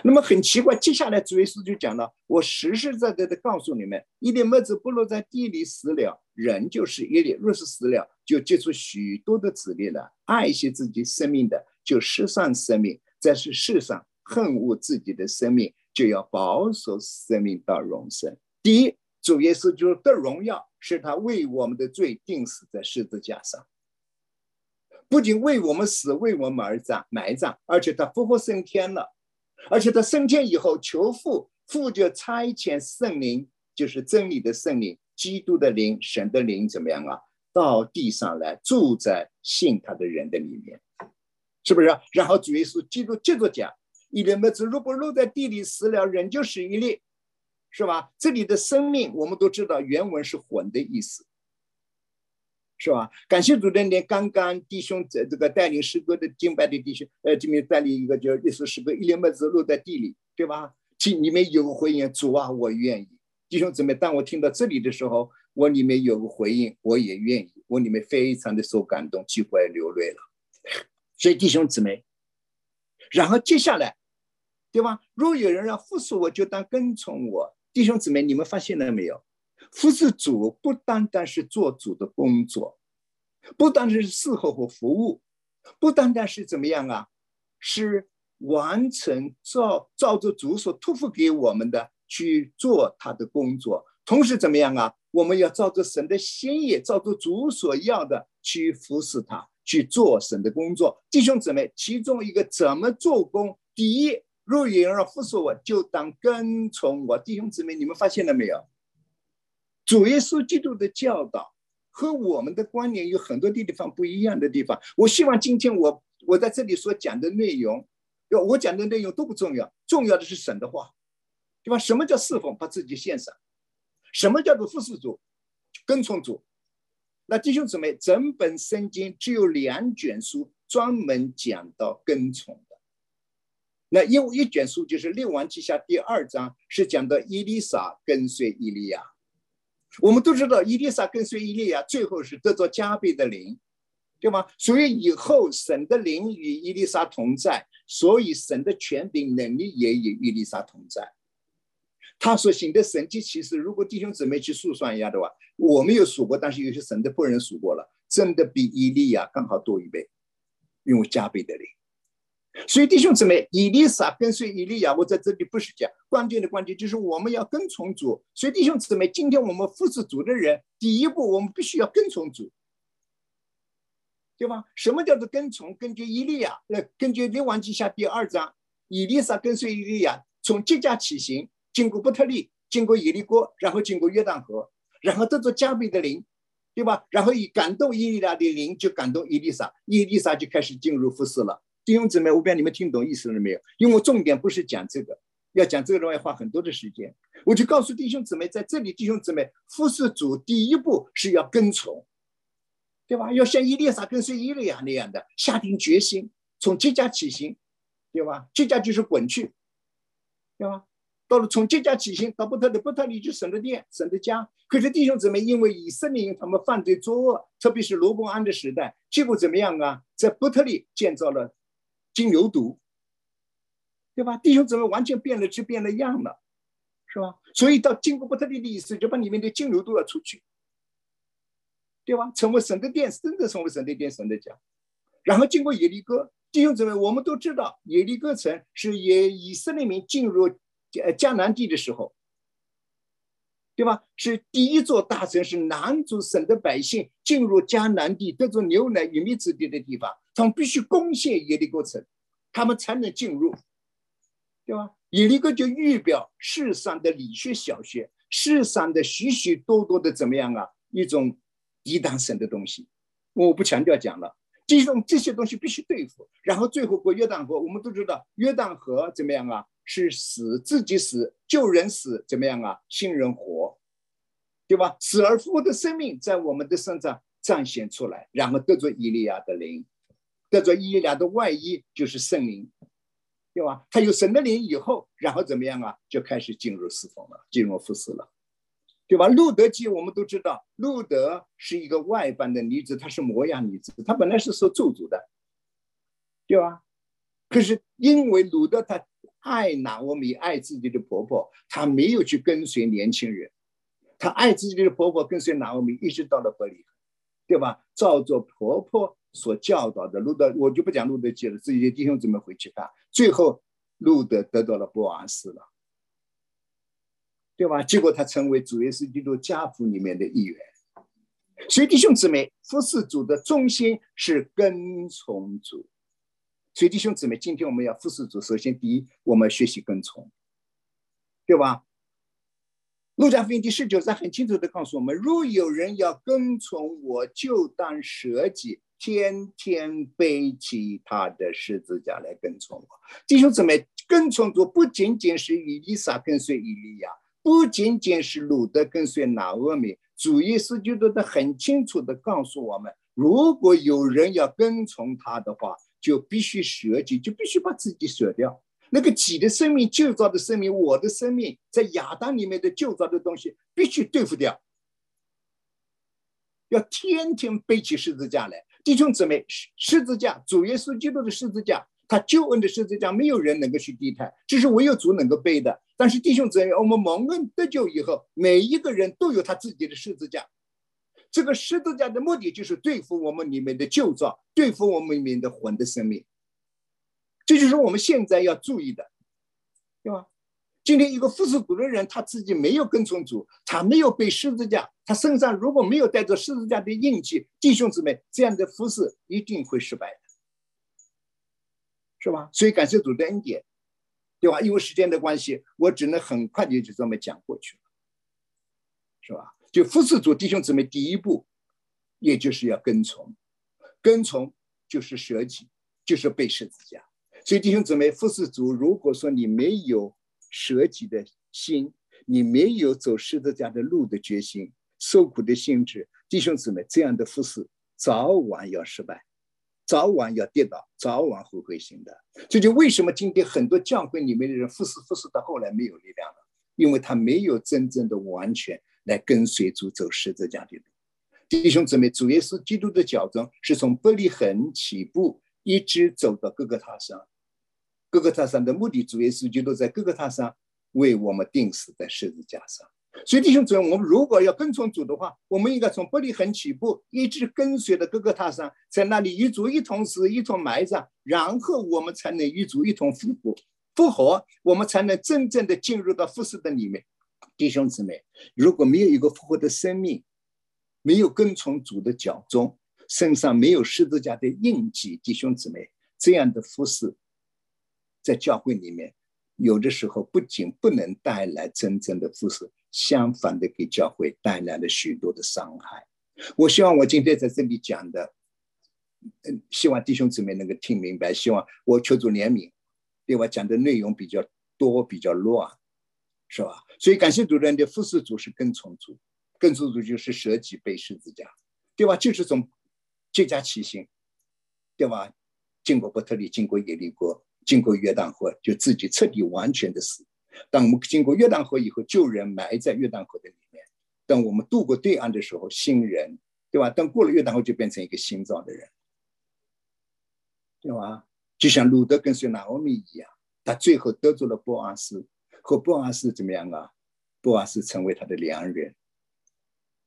那么很奇怪，接下来主耶稣就讲了：“我实实在在的告诉你们，一粒麦子不落在地里死了，人就是一粒；若是死了，就结出许多的子粒了。爱惜自己生命的，就失散生命；在是世上恨恶自己的生命，就要保守生命到永生。”第一，主耶稣就是得荣耀，是他为我们的罪定死在十字架上，不仅为我们死，为我们而葬埋葬，而且他复活升天了。而且他升天以后，求父，父就差遣圣灵，就是真理的圣灵，基督的灵，神的灵，怎么样啊？到地上来，住在信他的人的里面，是不是？然后主耶稣基督接着讲，一粒麦子如果落在地里死了，仍旧是一粒，是吧？这里的生命我们都知道，原文是魂的意思，是吧？感谢主的连刚刚弟兄在这个带领诗歌的敬拜的弟兄，呃，这边带领一个叫一首诗歌，一粒麦子落在地里，对吧？听里面有个回应，主啊，我愿意。弟兄姊妹，当我听到这里的时候，我里面有个回应，我也愿意，我里面非常的受感动，几乎要流泪了。所以弟兄姊妹，然后接下来，对吧？若有人要服侍我，就当跟从我。弟兄姊妹，你们发现了没有？服侍主不单单是做主的工作，不单单是伺候和服务，不单单是怎么样啊？是完成照照着主所托付给我们的去做他的工作，同时怎么样啊？我们要照着神的心意，照着主所要的去服侍他。去做神的工作，弟兄姊妹，其中一个怎么做工？第一，若有人服侍我，就当跟从我。弟兄姊妹，你们发现了没有？主耶稣基督的教导和我们的观念有很多地方不一样的地方。我希望今天我我在这里所讲的内容，要我讲的内容都不重要，重要的是神的话，对吧？什么叫侍奉？把自己献上。什么叫做服侍主？跟从主。那弟兄姊妹，整本圣经只有两卷书专门讲到跟从的。那一一卷书就是《列王记下》第二章，是讲的伊丽莎跟随伊利亚。我们都知道，伊丽莎跟随伊利亚，最后是得着加倍的灵，对吗？所以以后神的灵与伊丽莎同在，所以神的权柄能力也与伊丽莎同在。他所行的神迹其实，如果弟兄姊妹去数算一下的话，我没有数过，但是有些神的仆人数过了，真的比伊利亚刚好多一倍，因为加倍的灵。所以弟兄姊妹，伊丽莎跟随伊利亚，我在这里不是讲关键的关键，就是我们要跟从主。所以弟兄姊妹，今天我们服侍主的人，第一步我们必须要跟从主，对吧？什么叫做跟从？根据伊利亚，呃，根据列王记下第二章，伊丽莎跟随伊利亚从吉家起行。经过伯特利，经过耶利哥，然后经过约旦河，然后得着加倍的灵，对吧？然后以感动伊利亚的灵就感动伊丽莎，伊丽莎就开始进入服侍了。弟兄姊妹，我不知道你们听懂意思了没有？因为我重点不是讲这个，要讲这个的话要花很多的时间。我就告诉弟兄姊妹，在这里，弟兄姊妹服侍主第一步是要跟从，对吧？要像伊丽莎跟随伊利亚那样的下定决心，从这家起行，对吧？这家就是滚去，对吧？到了从这家起行到伯特利，伯特利就省了殿，省着家。可是弟兄姊妹，因为以色列人他们犯罪作恶，特别是罗伯安的时代，结果怎么样啊？在伯特利建造了金牛犊，对吧？弟兄姊妹完全变了质，变了样了，是吧？所以到经过伯特利的意思，就把里面的金牛都要出去，对吧？成为神的殿，真的成为神的殿，神的家。然后经过耶利哥，弟兄姊妹，我们都知道耶利哥城是以以色列民进入。呃，迦南地的时候，对吧？是第一座大城，市南族省的百姓进入迦南地得着牛奶与蜜之地的地方，他们必须攻陷耶利哥城，他们才能进入，对吧？耶利哥就预表世上的理学小学，世上的许许多多的怎么样啊？一种抵挡神的东西，我不强调讲了，这种这些东西必须对付。然后最后过约旦河，我们都知道约旦河怎么样啊？是死自己死，救人死怎么样啊？新人活，对吧？死而复活的生命在我们的身上彰显出来，然后得着伊利亚的灵，得着伊利亚的外衣就是圣灵，对吧？他有神的灵以后，然后怎么样啊？就开始进入侍奉了，进入服侍了，对吧？路德记我们都知道，路德是一个外邦的女子，她是摩亚女子，她本来是受咒诅的，对吧？可是因为路德他。爱拿我米，爱自己的婆婆，她没有去跟随年轻人，她爱自己的婆婆，跟随拿我米，一直到了伯利恒对吧？照着婆婆所教导的路德，我就不讲路德记了，自己的弟兄姊妹回去看。最后路德得到了波阿斯了，对吧？结果他成为主耶稣基督家族里面的一员。所以弟兄姊妹，服侍主的中心是跟从主。所以弟兄姊妹，今天我们要服侍主。首先，第一，我们学习跟从，对吧？路加福音第十九章很清楚的告诉我们：若有人要跟从我，就当舍己，天天背起他的十字架来跟从我。弟兄姊妹，跟从主不仅仅是以利撒跟随以利亚，不仅仅是鲁德跟随拿俄米，主耶稣基督都很清楚的告诉我们：如果有人要跟从他的话，就必须舍己，就必须把自己舍掉。那个己的生命、旧造的生命、我的生命，在亚当里面的旧造的东西，必须对付掉。要天天背起十字架来，弟兄姊妹，十十字架，主耶稣基督的十字架，他救恩的十字架，没有人能够去低抬，这是唯有主能够背的。但是弟兄姊妹，我们蒙恩得救以后，每一个人都有他自己的十字架。这个十字架的目的就是对付我们里面的旧造，对付我们里面的魂的生命。这就是我们现在要注意的，对吧？今天一个服侍主的人，他自己没有跟从主，他没有背十字架，他身上如果没有带着十字架的印记，弟兄姊妹，这样的服侍一定会失败的，是吧？所以感谢主的恩典，对吧？因为时间的关系，我只能很快的就这么讲过去了，是吧？就服侍主弟兄姊妹，第一步，也就是要跟从，跟从就是舍己，就是背十字架。所以弟兄姊妹，服侍主，如果说你没有，舍己的心，你没有走十字架的路的决心，受苦的心智，弟兄姊妹，这样的服侍早晚要失败，早晚要跌倒，早晚会灰心的。这就为什么今天很多教会里面的人服侍服侍到后来没有力量了，因为他没有真正的完全来跟随主走十字架的路。弟兄姊妹，主耶稣基督的脚中是从伯利恒起步，一直走到各个塔上。各个塔上的目的，主耶稣基督在各个塔上为我们钉死在十字架上。所以弟兄姊妹，我们如果要跟从主的话，我们应该从伯利恒起步，一直跟随的各个塔上，在那里与主一同死，一同埋葬，然后我们才能与主一同复活。复活，我们才能真正的进入到复世的里面。弟兄姊妹，如果没有一个复活的生命，没有跟从主的脚中，身上没有十字架的印记，弟兄姊妹，这样的服侍。在教会里面，有的时候不仅不能带来真正的富士，相反的给教会带来了许多的伤害。我希望我今天在这里讲的，嗯，希望弟兄姊妹能够听明白。希望我求主怜悯，对吧？讲的内容比较多，比较乱，是吧？所以感谢主人的服侍主是跟从主，跟从主就是舍己背十字架，对吧？就是从这家起行，对吧？经过伯特利，经过耶利哥。经过约旦河，就自己彻底完全的死。当我们经过约旦河以后，旧人埋在约旦河的里面。等我们渡过对岸的时候，新人，对吧？等过了约旦河，就变成一个新造的人，对吧？就像路德跟随拿俄米一样，他最后得罪了波阿斯，和波阿斯怎么样啊？波阿斯成为他的良人，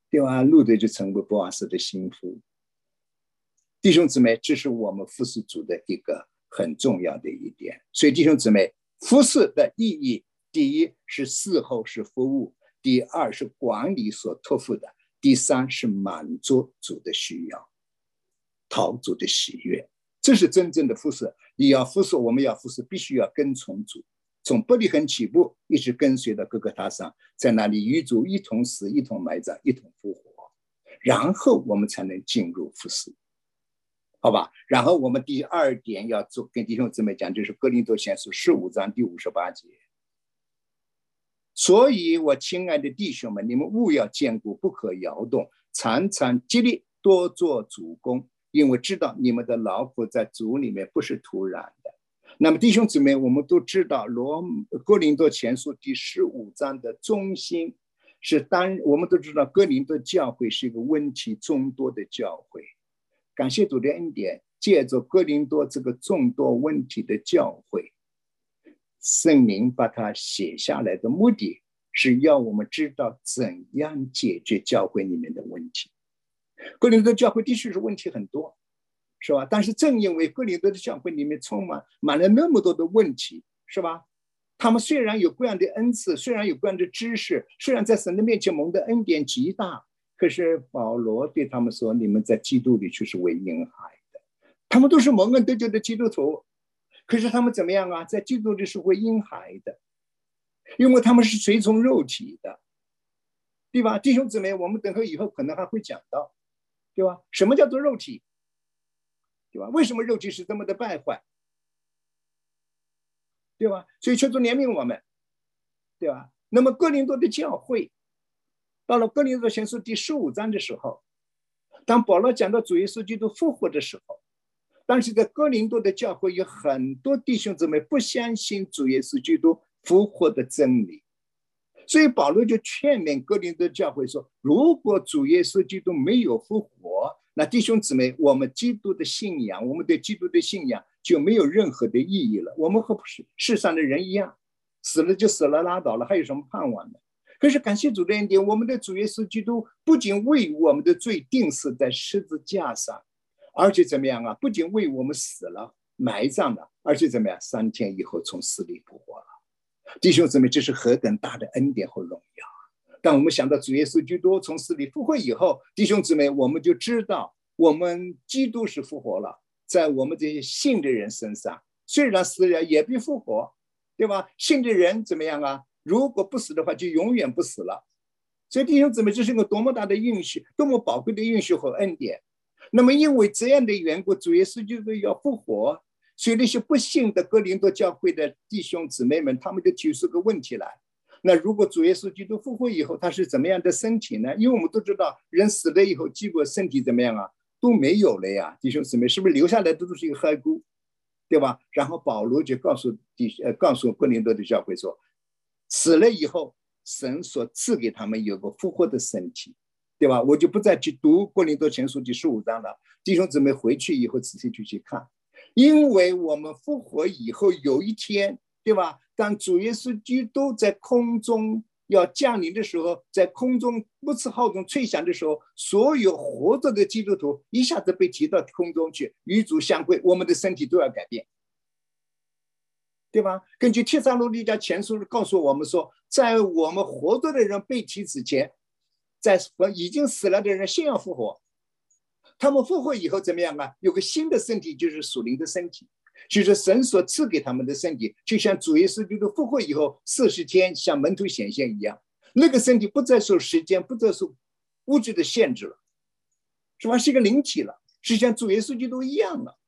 对吧？路德就成为波阿斯的心腹。弟兄姊妹，这是我们服侍主的一个。很重要的一点，所以弟兄姊妹，服侍的意义，第一是伺候是服务，第二是管理所托付的，第三是满足主的需要，讨主的喜悦，这是真正的服侍。你要服侍，我们要服侍，必须要跟从主，从伯利恒起步，一直跟随到哥哥他上，在那里与主一同死，一同埋葬，一同复活，然后我们才能进入服侍。好吧，然后我们第二点要做，跟弟兄姊妹讲，就是《格林多前书》十五章第五十八节。所以，我亲爱的弟兄们，你们务要坚固，不可摇动，常常激励，多做主公，因为知道你们的劳苦在主里面不是徒然的。那么，弟兄姊妹，我们都知道，《罗格林多前书》第十五章的中心是当我们都知道，格林多教会是一个问题众多的教会。感谢主的恩典，借着哥林多这个众多问题的教会，圣灵把它写下来的目的是要我们知道怎样解决教会里面的问题。哥林多教会的确是问题很多，是吧？但是正因为哥林多的教会里面充满满了那么多的问题，是吧？他们虽然有各样的恩赐，虽然有各样的知识，虽然在神的面前蒙的恩典极大。可是保罗对他们说：“你们在基督里却是为婴孩的，他们都是蒙恩得救的基督徒。可是他们怎么样啊？在基督里是为婴孩的，因为他们是随从肉体的，对吧？弟兄姊妹，我们等会以后可能还会讲到，对吧？什么叫做肉体？对吧？为什么肉体是这么的败坏？对吧？所以求主怜悯我们，对吧？那么哥林多的教会，到了哥林多前书第十五章的时候，当保罗讲到主耶稣基督复活的时候，当时在哥林多的教会有很多弟兄姊妹不相信主耶稣基督复活的真理，所以保罗就劝勉哥林多教会说：如果主耶稣基督没有复活，那弟兄姊妹，我们基督的信仰，我们对基督的信仰。就没有任何的意义了。我们和世世上的人一样，死了就死了，拉倒了，还有什么盼望呢？可是感谢主的恩典，我们的主耶稣基督不仅为我们的罪定死在十字架上，而且怎么样啊？不仅为我们死了、埋葬了，而且怎么样？三天以后从死里复活了。弟兄姊妹，这是何等大的恩典和荣耀啊！当我们想到主耶稣基督从死里复活以后，弟兄姊妹，我们就知道我们基督是复活了。在我们这些信的人身上，虽然死了也必复活，对吧？信的人怎么样啊？如果不死的话，就永远不死了。所以弟兄姊妹，这是个多么大的运气，多么宝贵的运气和恩典。那么因为这样的缘故，主耶稣就是要复活，所以那些不信的哥林多教会的弟兄姊妹们，他们就提出个问题来：那如果主耶稣基督复活以后，他是怎么样的身体呢？因为我们都知道，人死了以后，结果身体怎么样啊？都没有了呀，弟兄姊妹，是不是留下来的都是一个骸骨，对吧？然后保罗就告诉弟呃，告诉哥林多的教会说，死了以后，神所赐给他们有个复活的身体，对吧？我就不再去读哥林多前书第十五章了，弟兄姊妹回去以后仔细去去看，因为我们复活以后有一天，对吧？当主耶稣基督在空中。要降临的时候，在空中不次号中吹响的时候，所有活着的基督徒一下子被提到空中去，与主相会，我们的身体都要改变，对吧？根据《帖撒罗尼迦前书》告诉我们说，在我们活着的人被提之前，在已经死了的人先要复活，他们复活以后怎么样啊？有个新的身体，就是属灵的身体。就是神所赐给他们的身体，就像主耶稣基督复活以后四十天向门徒显现一样，那个身体不再受时间、不再受物质的限制了，是吧？是一个灵体了，是像主耶稣基督一样了，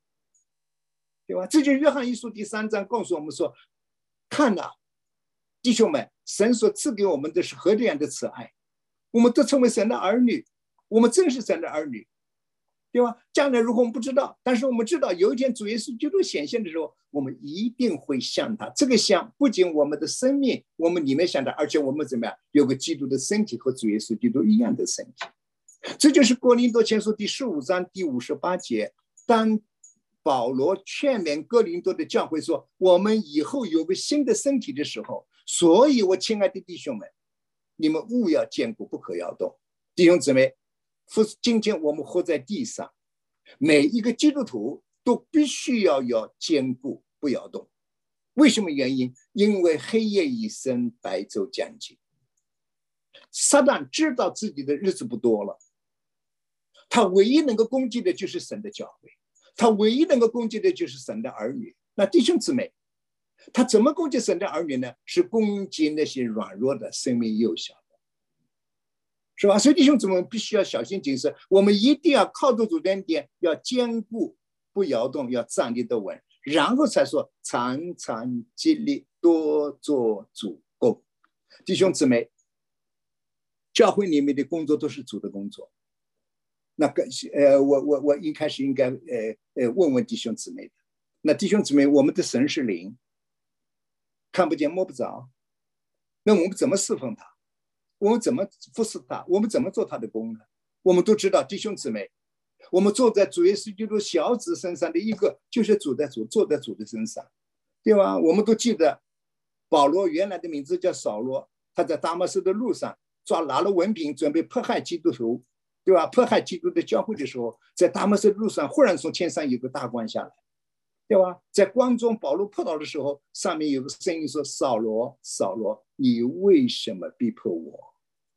对吧？这就是约翰一书第三章告诉我们说：“看呐，弟兄们，神所赐给我们的是何等样的慈爱，我们都成为神的儿女，我们真是神的儿女。”对吧？将来如何我们不知道，但是我们知道有一天主耶稣基督显现的时候，我们一定会像他。这个像不仅我们的生命，我们里面像他，而且我们怎么样？有个基督的身体和主耶稣基督一样的身体。这就是《哥林多前书》第十五章第五十八节。当保罗劝勉哥林多的教会说：“我们以后有个新的身体的时候，所以我亲爱的弟兄们，你们勿要坚固，不可摇动。”弟兄姊妹。夫，今天我们活在地上，每一个基督徒都必须要要坚固，不摇动。为什么原因？因为黑夜已深，白昼将近。撒旦知道自己的日子不多了，他唯一能够攻击的就是神的教会，他唯一能够攻击的就是神的儿女。那弟兄姊妹，他怎么攻击神的儿女呢？是攻击那些软弱的、生命幼小的。是吧？所以弟兄姊妹必须要小心谨慎，我们一定要靠住主恩典，要坚固不摇动，要站立得稳，然后才说常常激励，多做主公。弟兄姊妹，教会里面的工作都是主的工作。那个呃，我我我一开始应该呃呃问问弟兄姊妹的。那弟兄姊妹，我们的神是灵，看不见摸不着，那我们怎么侍奉他？我们怎么服侍他？我们怎么做他的工呢？我们都知道，弟兄姊妹，我们坐在主耶稣基督小子身上的一个，就是主的主坐在主的身上，对吧？我们都记得，保罗原来的名字叫扫罗，他在大马士的路上抓拿了文凭，准备迫害基督徒，对吧？迫害基督的教会的时候，在大马士路上忽然从天上有个大光下来，对吧？在光中，保罗扑倒的时候，上面有个声音说：“扫罗，扫罗，你为什么逼迫我？”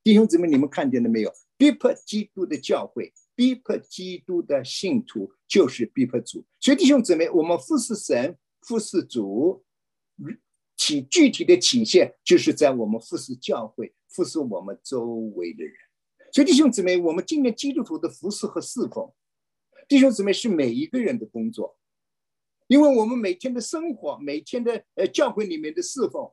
弟兄姊妹，你们看见了没有？逼迫基督的教会，逼迫基督的信徒，就是逼迫主。所以弟兄姊妹，我们服侍神、服侍主，体具体的体现就是在我们服侍教会、服侍我们周围的人。所以弟兄姊妹，我们今天基督徒的服侍和侍奉，弟兄姊妹是每一个人的工作，因为我们每天的生活，每天的呃教会里面的侍奉，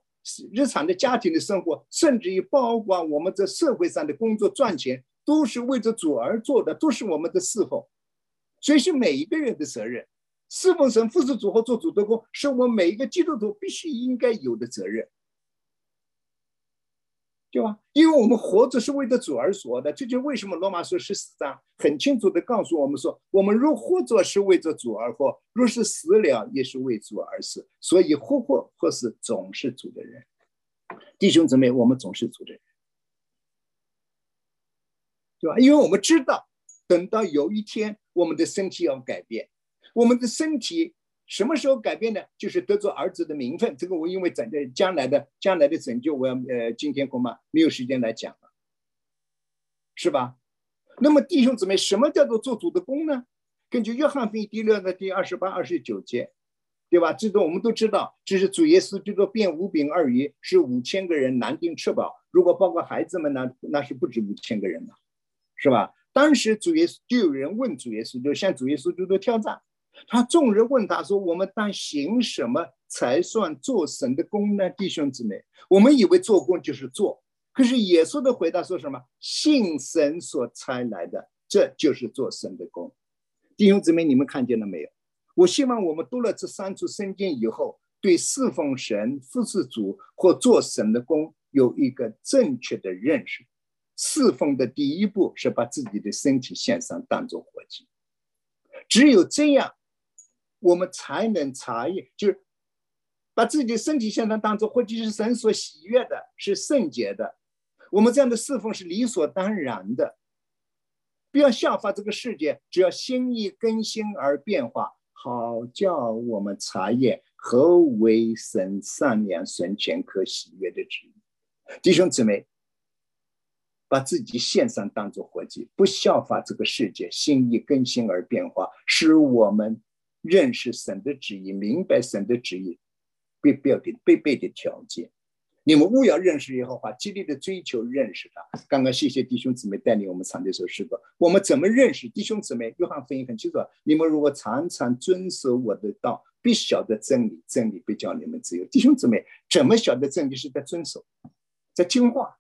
日常的家庭的生活，甚至于包括我们在社会上的工作赚钱，都是为着主而做的，都是我们的侍奉，所以是每一个人的责任。侍奉神、服侍主和做主的工，是我们每一个基督徒必须应该有的责任。对吧？因为我们活着是为了主而活的，这就为什么罗马书十四章很清楚的告诉我们说：我们若活着是为着主而活，若是死了也是为主而死。所以活活或是总是主的人，弟兄姊妹，我们总是主的人，对吧？因为我们知道，等到有一天我们的身体要改变，我们的身体。什么时候改变呢？就是得做儿子的名分。这个我因为整个将来的将来的拯救，我要呃今天恐怕没有时间来讲了，是吧？那么弟兄姊妹，什么叫做做主的功呢？根据约翰福音第六的第二十八、二十九节，对吧？这个我们都知道，这是主耶稣这个变五饼二鱼，是五千个人难定吃饱。如果包括孩子们呢，那是不止五千个人了，是吧？当时主耶稣就有人问主耶稣，就向主耶稣这个挑战。他众人问他说：“我们当行什么才算做神的功呢？”弟兄姊妹，我们以为做工就是做，可是耶稣的回答说什么？信神所差来的，这就是做神的功。弟兄姊妹，你们看见了没有？我希望我们读了这三处圣经以后，对侍奉神、服侍主或做神的功有一个正确的认识。侍奉的第一步是把自己的身体献上，当做活祭。只有这样。我们才能查验，就是把自己的身体现象当做，或者是神所喜悦的，是圣洁的。我们这样的侍奉是理所当然的，不要效法这个世界，只要心意更新而变化，好叫我们查验何为神善良、神全可喜悦的旨意。弟兄姊妹，把自己献上当做活祭，不效法这个世界，心意更新而变化，使我们。认识神的旨意，明白神的旨意，必要的必备的条件。你们务要认识耶和华，极力的追求认识他。刚刚谢谢弟兄姊妹带领我们唱这首诗歌。我们怎么认识弟兄姊妹？约翰福音很清楚：你们如果常常遵守我的道，必晓得真理，真理必叫你们自由。弟兄姊妹，怎么晓得真理？是在遵守，在听话。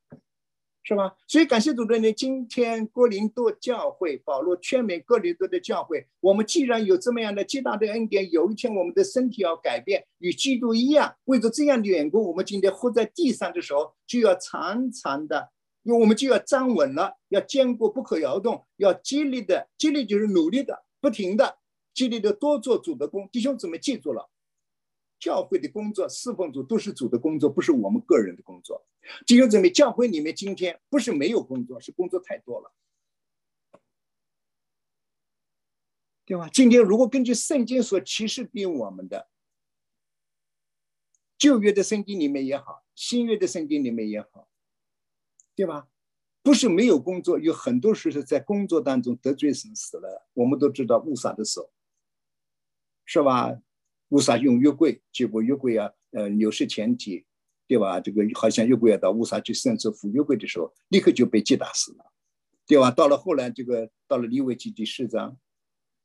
是吧？所以感谢主的呢，今天哥林多教会保罗劝勉哥林多的教会，我们既然有这么样的极大的恩典，有一天我们的身体要改变，与基督一样，为着这样的缘故，我们今天活在地上的时候，就要常常的，因为我们就要站稳了，要坚固不可摇动，要激励的，激励就是努力的，不停的，激励的多做主的工。弟兄姊妹记住了。教会的工作，侍奉主都是主的工作，不是我们个人的工作。弟兄姊妹，教会里面今天不是没有工作，是工作太多了，对吧？今天如果根据圣经所启示给我们的，旧约的圣经里面也好，新约的圣经里面也好，对吧？不是没有工作，有很多时候在工作当中得罪神死了。我们都知道误杀的时候，是吧？乌撒用约柜，结果约柜啊，呃，扭失前体，对吧？这个好像约柜要到乌撒去圣旨扶约柜的时候，立刻就被击打死了，对吧？到了后来，这个到了利未记第四章，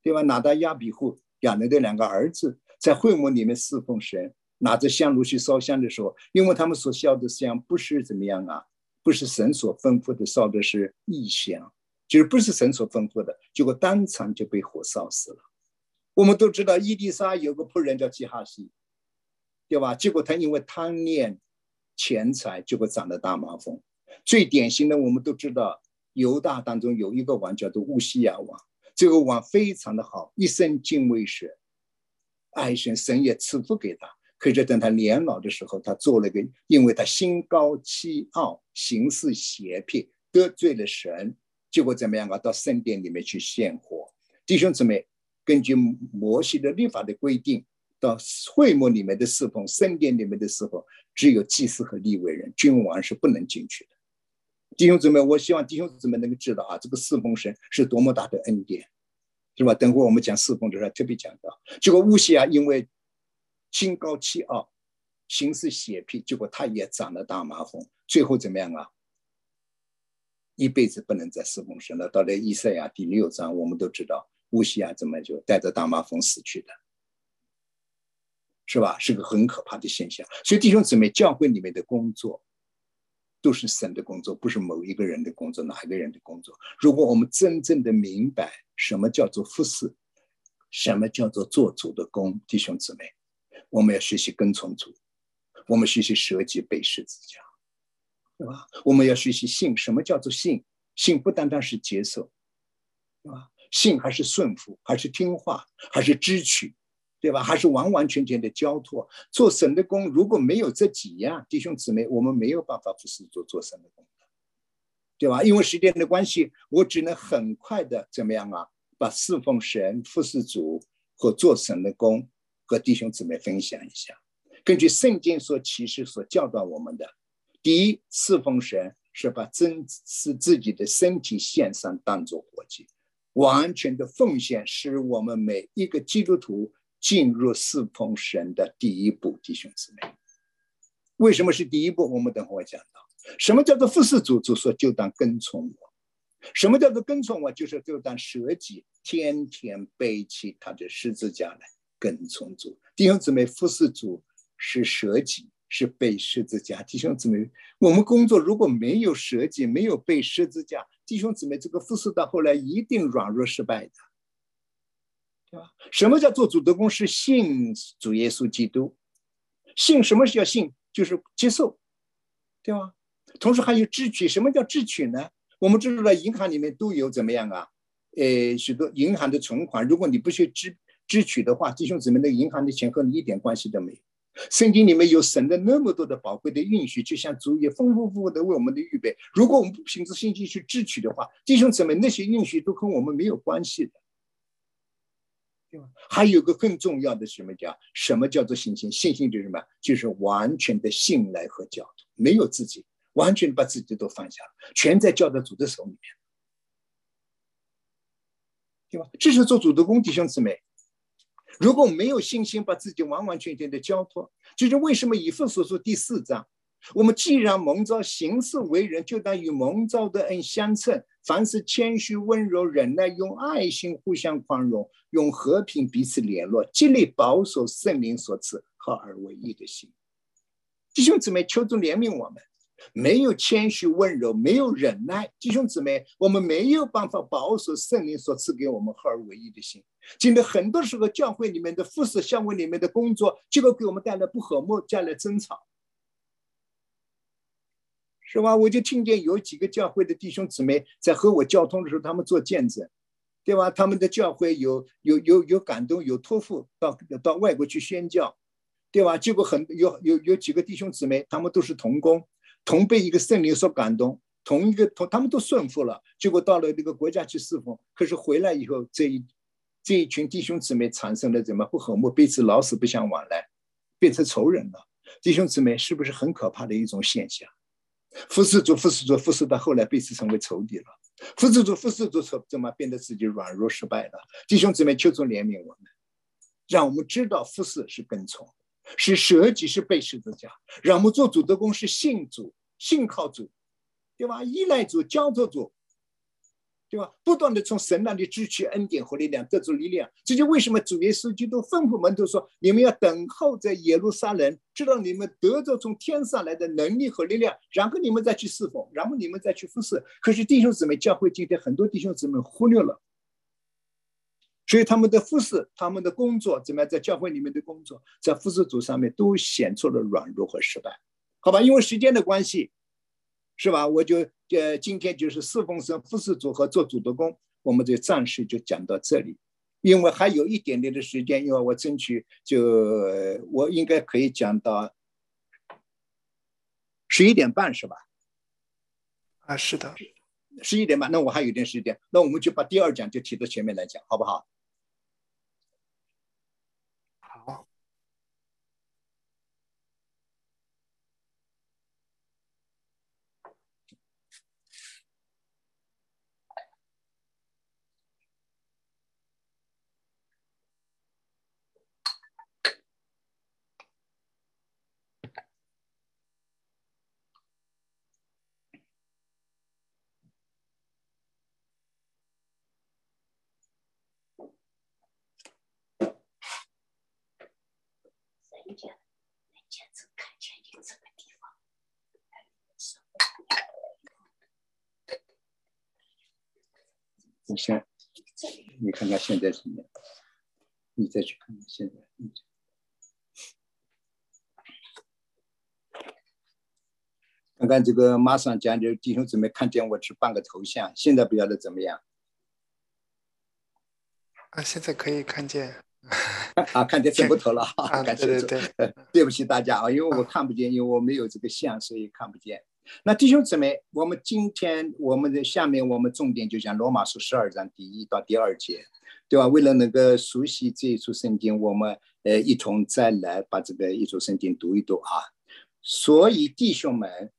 对吧？拿到亚比户亚伦的两个儿子在会幕里面侍奉神，拿着香炉去烧香的时候，因为他们所烧的香不是怎么样啊，不是神所吩咐的，烧的是异香，就是不是神所吩咐的，结果当场就被火烧死了。我们都知道伊丽莎有个仆人叫基哈西，对吧？结果他因为贪恋钱财，结果长了大麻风。最典型的，我们都知道犹大当中有一个王叫做乌西亚王，这个王非常的好，一生敬畏神，爱神，神也赐福给他。可是等他年老的时候，他做了个，因为他心高气傲，行事邪僻，得罪了神，结果怎么样啊？到圣殿里面去献火，弟兄姊妹。根据摩西的律法的规定，到会幕里面的侍奉、圣殿里面的侍奉，只有祭司和立位人，君王是不能进去的。弟兄姊妹，我希望弟兄姊妹能够知道啊，这个侍奉神是多么大的恩典，是吧？等会我们讲侍奉的时候特别讲到。结果乌西啊，因为心高气傲，行事邪僻，结果他也长了大麻风，最后怎么样啊？一辈子不能再侍奉神了。到了以赛亚第六章，我们都知道。乌西亚怎么就带着大麻风死去的，是吧？是个很可怕的现象。所以弟兄姊妹，教会里面的工作都是神的工作，不是某一个人的工作，哪一个人的工作？如果我们真正的明白什么叫做服侍，什么叫做做主的工，弟兄姊妹，我们要学习跟从主，我们学习舍己背十字架，对吧？我们要学习信，什么叫做信？信不单单是接受，对吧？信还是顺服，还是听话，还是支取，对吧？还是完完全全的交托。做神的工，如果没有这几样，弟兄姊妹，我们没有办法服侍做做神的工对吧？因为时间的关系，我只能很快的怎么样啊？把侍奉神、服侍主和做神的工和弟兄姊妹分享一下。根据圣经所启示、所教导我们的，第一，侍奉神是把真是自己的身体献上，当做活祭。完全的奉献是我们每一个基督徒进入侍奉神的第一步，弟兄姊妹。为什么是第一步？我们等会儿讲到。什么叫做服侍主？主说就当跟从我。什么叫做跟从我？就是就当舍己，天天背起他的十字架来跟从主。弟兄姊妹，服侍主是舍己。是背十字架，弟兄姊妹，我们工作如果没有舍己，没有背十字架，弟兄姊妹，这个复苏到后来一定软弱失败的，对吧？什么叫做主的公？是信主耶稣基督，信什么叫信？就是接受，对吧？同时还有支取，什么叫支取呢？我们知道，银行里面都有怎么样啊？呃，许多银行的存款，如果你不去支支取的话，弟兄姊妹，那个银行的钱和你一点关系都没有。圣经里面有神的那么多的宝贵的应许，就像主也丰丰富富的为我们的预备。如果我们不凭着信心去支取的话，弟兄姊妹，那些应许都跟我们没有关系的，对吧？还有个更重要的什么叫什么叫做信心？信心就是什么？就是完全的信赖和教导，没有自己，完全把自己都放下了，全在教导主的手里面，对吧？这是做主的工，弟兄姊妹。如果没有信心，把自己完完全全的交托，就是为什么以父所说第四章，我们既然蒙召行事为人，就当与蒙召的恩相称。凡是谦虚、温柔、忍耐，用爱心互相宽容，用和平彼此联络，尽力保守圣灵所赐合而为一的心。弟兄姊妹，求主怜悯我们。没有谦虚温柔，没有忍耐，弟兄姊妹，我们没有办法保守圣灵所赐给我们合而为一的心。今天很多时候，教会里面的服侍、教会里面的工作，结果给我们带来不和睦，带来争吵，是吧？我就听见有几个教会的弟兄姊妹在和我交通的时候，他们做见证，对吧？他们的教会有有有有感动，有托付到到外国去宣教，对吧？结果很有有有几个弟兄姊妹，他们都是童工。同被一个圣灵所感动，同一个同他们都顺服了，结果到了那个国家去侍奉，可是回来以后，这一这一群弟兄姊妹产生了怎么不和睦，彼此老死不相往来，变成仇人了。弟兄姊妹是不是很可怕的一种现象？服侍主，服侍主，服侍到后来彼此成为仇敌了。服侍主，服侍主，怎么变得自己软弱失败了？弟兄姊妹，求主怜悯我们，让我们知道服侍是跟从。是舍己，是背十字架，让我们做主的工是信主、信靠主，对吧？依赖主、交托主，对吧？不断的从神那里支取恩典和力量，得主力量。这就为什么主耶稣基督吩咐门徒说：“你们要等候在耶路撒冷，直到你们得着从天上来的能力和力量，然后你们再去侍奉，然后你们再去服侍。”可是弟兄姊妹，教会今天很多弟兄姊妹忽略了。所以他们的服侍，他们的工作，怎么样在教会里面的工作，在服侍组上面都显出了软弱和失败，好吧？因为时间的关系，是吧？我就呃，今天就是四奉神、服侍组合做主的工，我们就暂时就讲到这里，因为还有一点点的时间，因为我争取就我应该可以讲到十一点半，是吧？啊，是的，十一点半，那我还有点时间，那我们就把第二讲就提到前面来讲，好不好？见看你这，你，看看现在怎么样？你再去看看现在。刚刚这个马上讲的弟兄姊妹看见我去办个头像，现在不晓得怎么样？啊，现在可以看见。啊，看见整个头了 啊！感谢主，对不起大家啊，因为我看不见，因为我没有这个像，所以看不见。那弟兄姊妹，我们今天我们的下面我们重点就讲罗马书十二章第一到第二节，对吧？为了能够熟悉这一处圣经，我们呃一同再来把这个一处圣经读一读啊。所以弟兄们，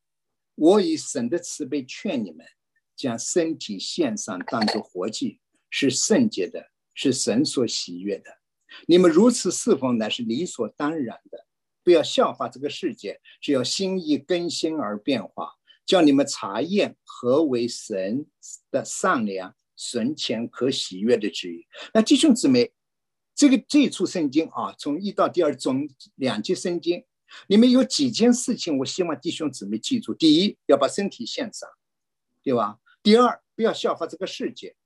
我以神的慈悲劝你们，将身体献上，当作活祭，是圣洁的，是神所喜悦的。你们如此侍奉乃是理所当然的，不要效法这个世界，只要心意更新而变化，叫你们查验何为神的善良、神前可喜悦的旨意。那弟兄姊妹，这个这处圣经啊，从一到第二中两节圣经，里面有几件事情，我希望弟兄姊妹记住：第一，要把身体献上，对吧？第二，不要效法这个世界，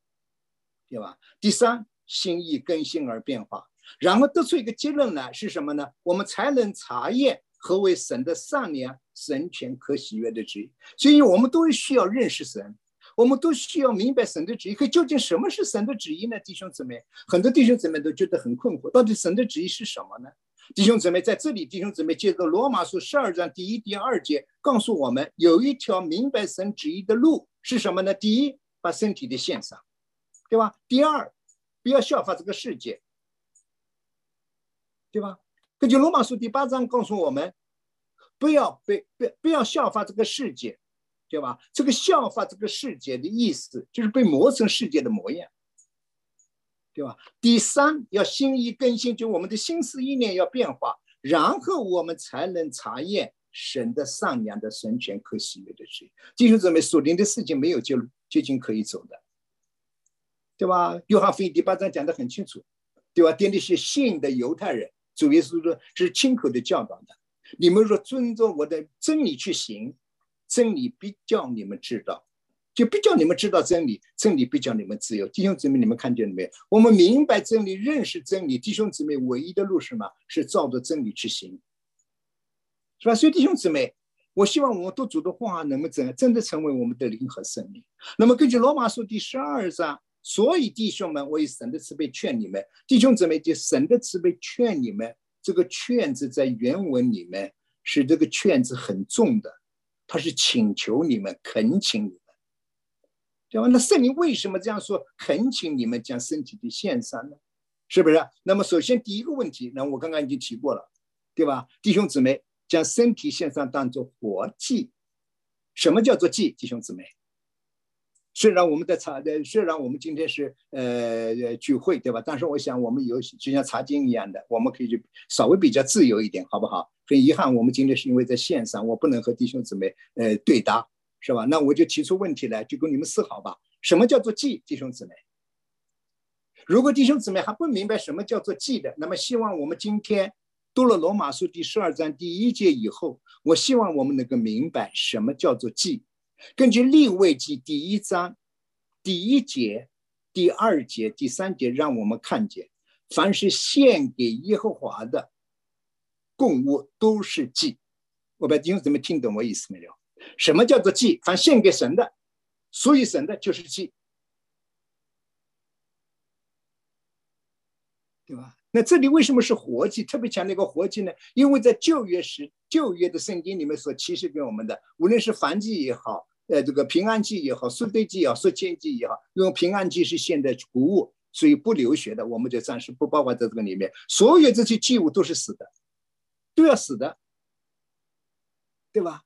对吧？第三，心意更新而变化。然后得出一个结论来，是什么呢？我们才能查验何为神的善良、神权可喜悦的旨意。所以，我们都需要认识神，我们都需要明白神的旨意。可究竟什么是神的旨意呢？弟兄姊妹，很多弟兄姊妹都觉得很困惑，到底神的旨意是什么呢？弟兄姊妹，在这里，弟兄姊妹借着罗马书十二章第一、第二节，告诉我们有一条明白神旨意的路是什么呢？第一，把身体的献上，对吧？第二，不要效法这个世界。对吧？根据罗马书第八章告诉我们，不要被不不要效法这个世界，对吧？这个效法这个世界的意思就是被磨成世界的模样，对吧？第三，要心意更新，就我们的心思意念要变化，然后我们才能查验神的善良的神权可喜悦的事。弟兄姊妹，属灵的事情没有就究竟可以走的，对吧？约翰福音第八章讲的很清楚，对吧？对那些信的犹太人。主耶稣说：“是亲口的教导的。你们若遵照我的真理去行，真理必叫你们知道，就必叫你们知道真理，真理必叫你们自由。弟兄姊妹，你们看见了没有？我们明白真理，认识真理。弟兄姊妹，唯一的路是什么？是照着真理去行，是吧？所以弟兄姊妹，我希望我们读主的话，能够真真的成为我们的灵和生命。那么根据罗马书第十二章。”所以，弟兄们，我以神的慈悲劝你们，弟兄姊妹，就神的慈悲劝你们。这个“劝”字在原文里面是这个“劝”字很重的，他是请求你们、恳请你们，对吧？那圣灵为什么这样说？恳请你们将身体的献上呢？是不是？那么，首先第一个问题，那我刚刚已经提过了，对吧？弟兄姊妹，将身体献上当做活祭。什么叫做祭？弟兄姊妹？虽然我们在查，呃，虽然我们今天是呃聚会，对吧？但是我想我们有就像查经一样的，我们可以就稍微比较自由一点，好不好？很遗憾，我们今天是因为在线上，我不能和弟兄姊妹呃对答，是吧？那我就提出问题来，就供你们思考吧。什么叫做祭，弟兄姊妹？如果弟兄姊妹还不明白什么叫做祭的，那么希望我们今天读了罗马书第十二章第一节以后，我希望我们能够明白什么叫做祭。根据立位记第一章第一节、第二节、第三节，让我们看见，凡是献给耶和华的供物都是祭。我不知道弟兄姊妹听懂我意思没有？什么叫做祭？凡献给神的，属于神的，就是祭，对吧？那这里为什么是活祭？特别强调一个活祭呢？因为在旧约时，旧约的圣经里面所启示给我们的，无论是燔祭也好。呃，这个平安祭也好，赎罪祭也好，赎愆祭也好，因为平安祭是现在谷物，所以不流血的，我们就暂时不包括在这个里面。所有这些祭物都是死的，都要死的，对吧？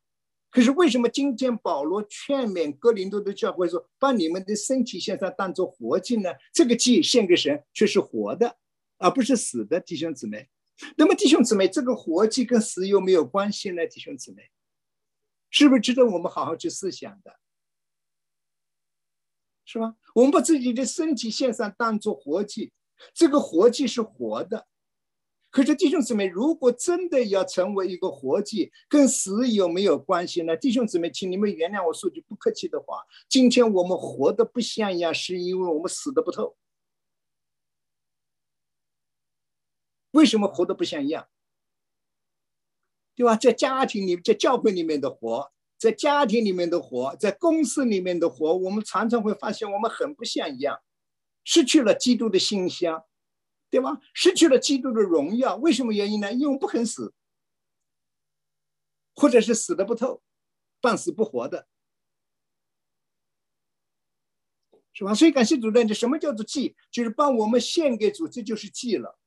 可是为什么今天保罗劝勉哥林多的教会说，把你们的身体献上当做活祭呢？这个祭献给神却是活的，而不是死的，弟兄姊妹。那么弟兄姊妹，这个活祭跟死有没有关系呢？弟兄姊妹？是不是值得我们好好去思想的？是吧？我们把自己的身体献上，当做活祭，这个活祭是活的。可是弟兄姊妹，如果真的要成为一个活祭，跟死有没有关系呢？弟兄姊妹，请你们原谅我说句不客气的话：今天我们活的不像样，是因为我们死的不透。为什么活的不像样？对吧？在家庭里，在教会里面的活，在家庭里面的活，在公司里面的活，我们常常会发现我们很不像一样，失去了基督的馨香。对吧？失去了基督的荣耀，为什么原因呢？因为不肯死，或者是死的不透，半死不活的，是吧？所以感谢主的，你什么叫做祭？就是把我们献给主，这就是祭了，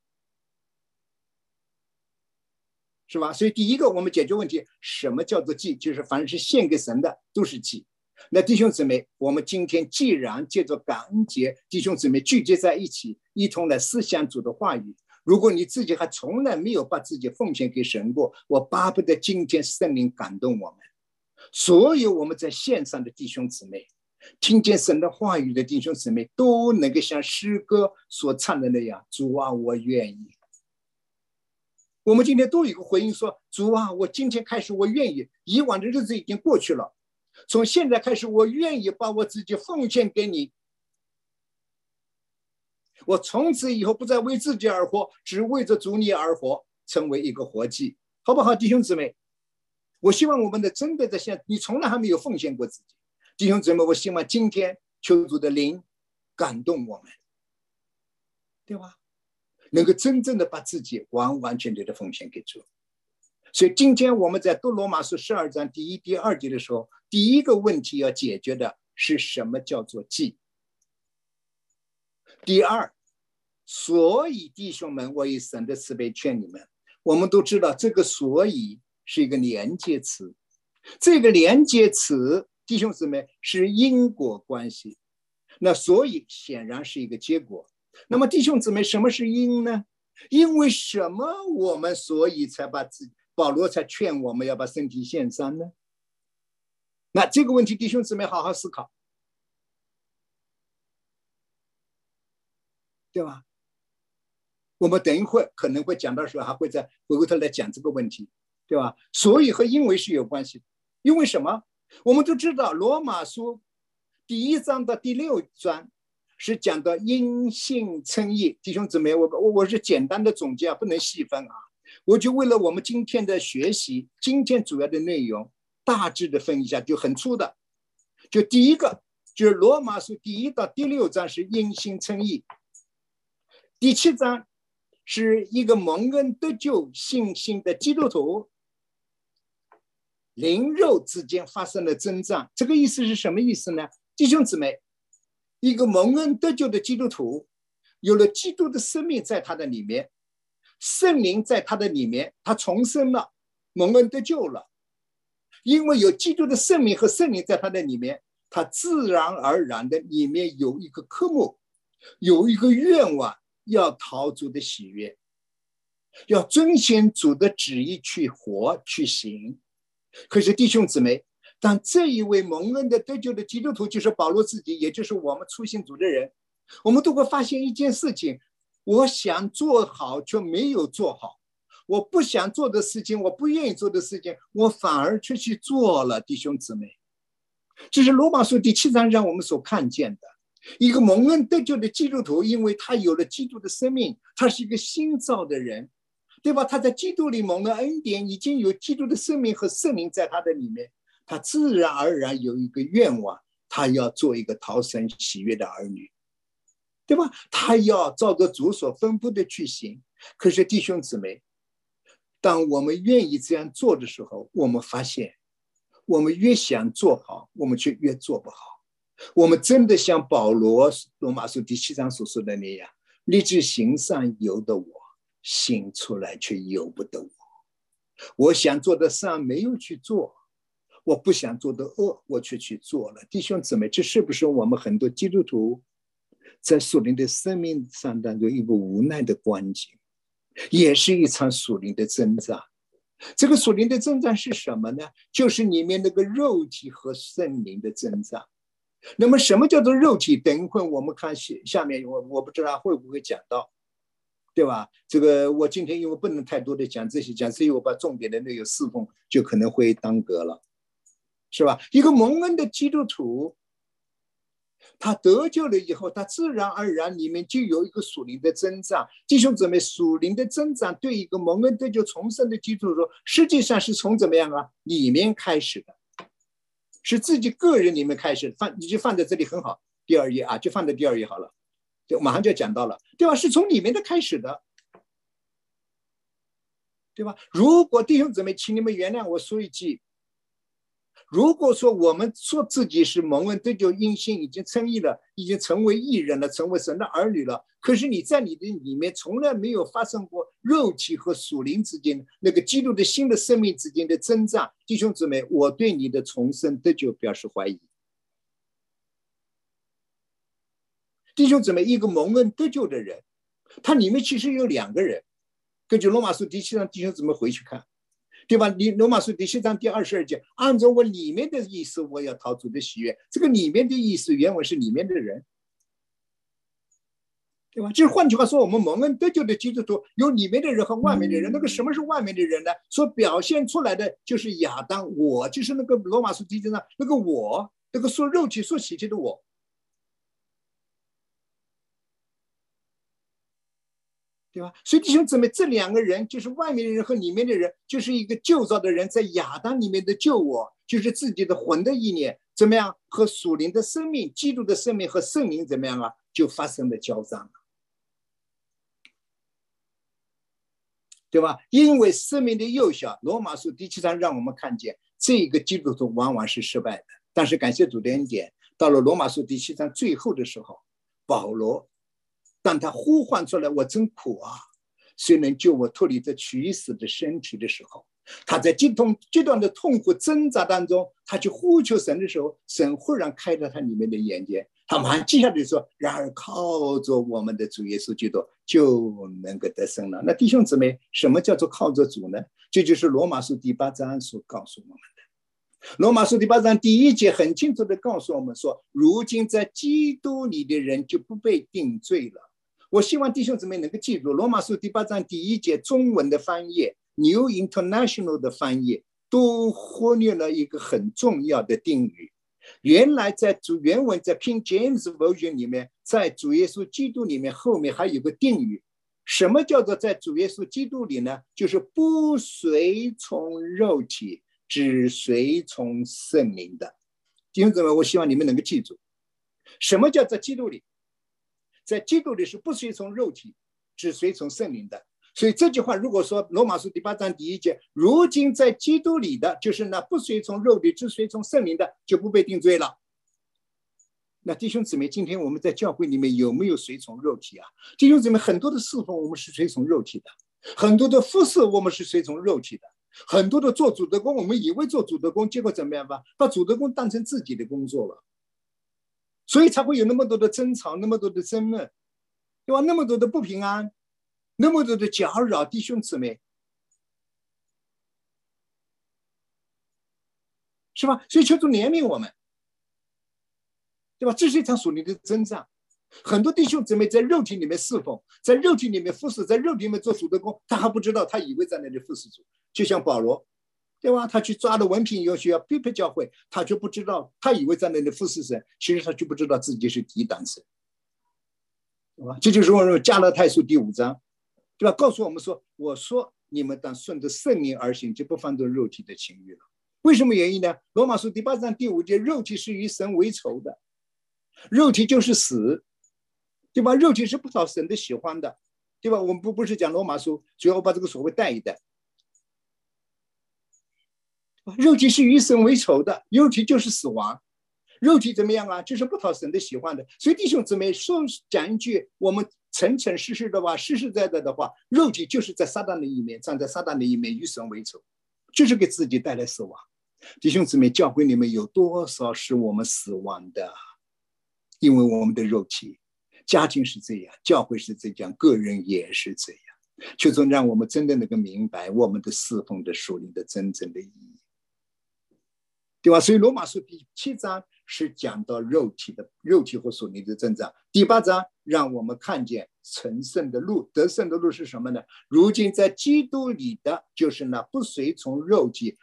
是吧？所以第一个，我们解决问题，什么叫做祭？就是凡是献给神的，都是祭。那弟兄姊妹，我们今天既然借着感恩节，弟兄姊妹聚集在一起，一同来思想主的话语。如果你自己还从来没有把自己奉献给神过，我巴不得今天圣灵感动我们，所有我们在线上的弟兄姊妹，听见神的话语的弟兄姊妹，都能够像诗歌所唱的那样：主啊，我愿意。我们今天都有一个回应说：主啊，我今天开始，我愿意。以往的日子已经过去了。从现在开始，我愿意把我自己奉献给你。我从此以后不再为自己而活，只为着主你而活，成为一个活祭，好不好，弟兄姊妹？我希望我们的真的在现，你从来还没有奉献过自己，弟兄姊妹，我希望今天求主的灵感动我们，对吧？能够真正的把自己完完全全的奉献给主。所以今天我们在读罗马书十二章第一、第二节的时候，第一个问题要解决的是什么叫做祭？第二，所以弟兄们，我以神的慈悲劝你们，我们都知道这个“所以”是一个连接词，这个连接词，弟兄姊妹是因果关系，那所以显然是一个结果。那么弟兄姊妹，什么是因呢？因为什么我们所以才把自保罗才劝我们要把身体献上呢？那这个问题，弟兄姊妹好好思考，对吧？我们等一会可能会讲到时候，还会再回过头来讲这个问题，对吧？所以和因为是有关系，因为什么？我们都知道，罗马书第一章的第六章是讲的因信称义。弟兄姊妹，我我我是简单的总结啊，不能细分啊。我就为了我们今天的学习，今天主要的内容大致的分一下，就很粗的。就第一个，就是罗马书第一到第六章是因信称义，第七章是一个蒙恩得救信心的基督徒灵肉之间发生了征战。这个意思是什么意思呢？弟兄姊妹，一个蒙恩得救的基督徒，有了基督的生命在他的里面。圣灵在他的里面，他重生了，蒙恩得救了。因为有基督的圣灵和圣灵在他的里面，他自然而然的里面有一个科目，有一个愿望，要讨主的喜悦，要遵循主的旨意去活去行。可是弟兄姊妹，但这一位蒙恩的得救的基督徒，就是保罗自己，也就是我们初信组的人，我们都会发现一件事情。我想做好却没有做好，我不想做的事情，我不愿意做的事情，我反而却去做了。弟兄姊妹，这是罗马书第七章让我们所看见的一个蒙恩得救的基督徒，因为他有了基督的生命，他是一个新造的人，对吧？他在基督里蒙了恩典，已经有基督的生命和圣灵在他的里面，他自然而然有一个愿望，他要做一个逃神喜悦的儿女。对吧？他要照着主所吩咐的去行。可是弟兄姊妹，当我们愿意这样做的时候，我们发现，我们越想做好，我们却越做不好。我们真的像保罗罗马书第七章所说的那样，立志行善由得我，行出来却由不得我。我想做的善没有去做，我不想做的恶我却去做了。弟兄姊妹，这是不是我们很多基督徒？在属灵的生命上当中，一个无奈的光景，也是一场属灵的征战。这个属灵的征战是什么呢？就是里面那个肉体和圣灵的征战。那么，什么叫做肉体？等一会我们看下下面，我我不知道会不会讲到，对吧？这个我今天因为不能太多的讲这些，讲这些我把重点的那个侍奉就可能会耽搁了，是吧？一个蒙恩的基督徒，他得救了以后，他自然而然里面就有一个属灵的增长。弟兄姊妹，属灵的增长对一个蒙恩得救重生的基督徒，实际上是从怎么样啊？里面开始的，是自己个人里面开始放，你就放在这里很好。第二页啊，就放在第二页好了。就马上就要讲到了，对吧？是从里面的开始的，对吧？如果弟兄姊妹，请你们原谅我说一句：如果说我们说自己是蒙恩得救、因信已经称义了，已经成为义人了，成为神的儿女了，可是你在你的里面从来没有发生过肉体和属灵之间那个基督的新的生命之间的增长，弟兄姊妹，我对你的重生得救表示怀疑。弟兄姊妹，一个蒙恩得救的人，他里面其实有两个人。根据罗马书第七章，弟兄姊妹回去看，对吧？你罗马书第七章第二十二节，按照我里面的意思，我要逃出的喜悦。这个里面的意思，原文是里面的人，对吧？就是换句话说，我们蒙恩得救的基督徒有里面的人和外面的人。那个什么是外面的人呢？所表现出来的就是亚当，我就是那个罗马书第七章那个我，那个说肉体说喜气的我。对吧？所以弟兄姊妹，这两个人就是外面的人和里面的人，就是一个旧造的人，在亚当里面的救我，就是自己的魂的意念怎么样？和属灵的生命、基督的生命和圣灵怎么样啊？就发生了交战了，对吧？因为生命的幼小，罗马书第七章让我们看见，这个基督徒往往是失败的。但是感谢主的恩典，到了罗马书第七章最后的时候，保罗。当他呼唤出来“我真苦啊，谁能救我脱离这取死的身体”的时候，他在极痛极端的痛苦挣扎当中，他去呼求神的时候，神忽然开了他里面的眼睛，他马上接下来说：“然而靠着我们的主耶稣基督，就能够得胜了。”那弟兄姊妹，什么叫做靠着主呢？这就是罗马书第八章所告诉我们的。罗马书第八章第一节很清楚的告诉我们说：“如今在基督里的人就不被定罪了。”我希望弟兄姊妹能够记住，《罗马书》第八章第一节中文的翻译，New International 的翻译，都忽略了一个很重要的定语。原来在主原文在 King James Version 里面，在主耶稣基督里面后面还有个定语，什么叫做在主耶稣基督里呢？就是不随从肉体，只随从圣灵的。弟兄姊妹，我希望你们能够记住，什么叫在基督里？在基督里是不随从肉体，只随从圣灵的。所以这句话，如果说罗马书第八章第一节，如今在基督里的，就是那不随从肉体，只随从圣灵的，就不被定罪了。那弟兄姊妹，今天我们在教会里面有没有随从肉体啊？弟兄姊妹，很多的侍奉我们是随从肉体的，很多的服侍我们是随从肉体的，很多的做主的工，我们以为做主的工，结果怎么样吧？把主的工当成自己的工作了。所以才会有那么多的争吵，那么多的争论，对吧？那么多的不平安，那么多的搅扰，弟兄姊妹，是吧？所以求主怜悯我们，对吧？这是一场属灵的征战。很多弟兄姊妹在肉体里面侍奉，在肉体里面服侍，在肉体里面做主的工，他还不知道，他以为在那里服侍主，就像保罗。对吧？他去抓了文凭以后，需要逼迫教会，他就不知道，他以为在那里服侍神，其实他就不知道自己是低档次，对吧？这就是我说加勒泰书第五章，对吧？告诉我们说，我说你们当顺着圣灵而行，就不犯着肉体的情欲了。为什么原因呢？罗马书第八章第五节，肉体是与神为仇的，肉体就是死，对吧？肉体是不讨神的喜欢的，对吧？我们不不是讲罗马书，最后把这个所谓带一带。肉体是与神为仇的，肉体就是死亡，肉体怎么样啊？就是不讨神的喜欢的。所以弟兄姊妹说讲一句我们诚诚实实的话，实实在在的话，肉体就是在撒旦的一面，站在撒旦的一面，与神为仇，就是给自己带来死亡。弟兄姊妹，教会里面有多少是我们死亡的？因为我们的肉体，家庭是这样，教会是这样，个人也是这样。就说让我们真的能够明白我们的侍奉的属灵的真正的意义。对吧？所以罗马书第七章是讲到肉体的肉体和属灵的增长。第八章让我们看见成圣的路，得胜的路是什么呢？如今在基督里的就是那不随从肉体，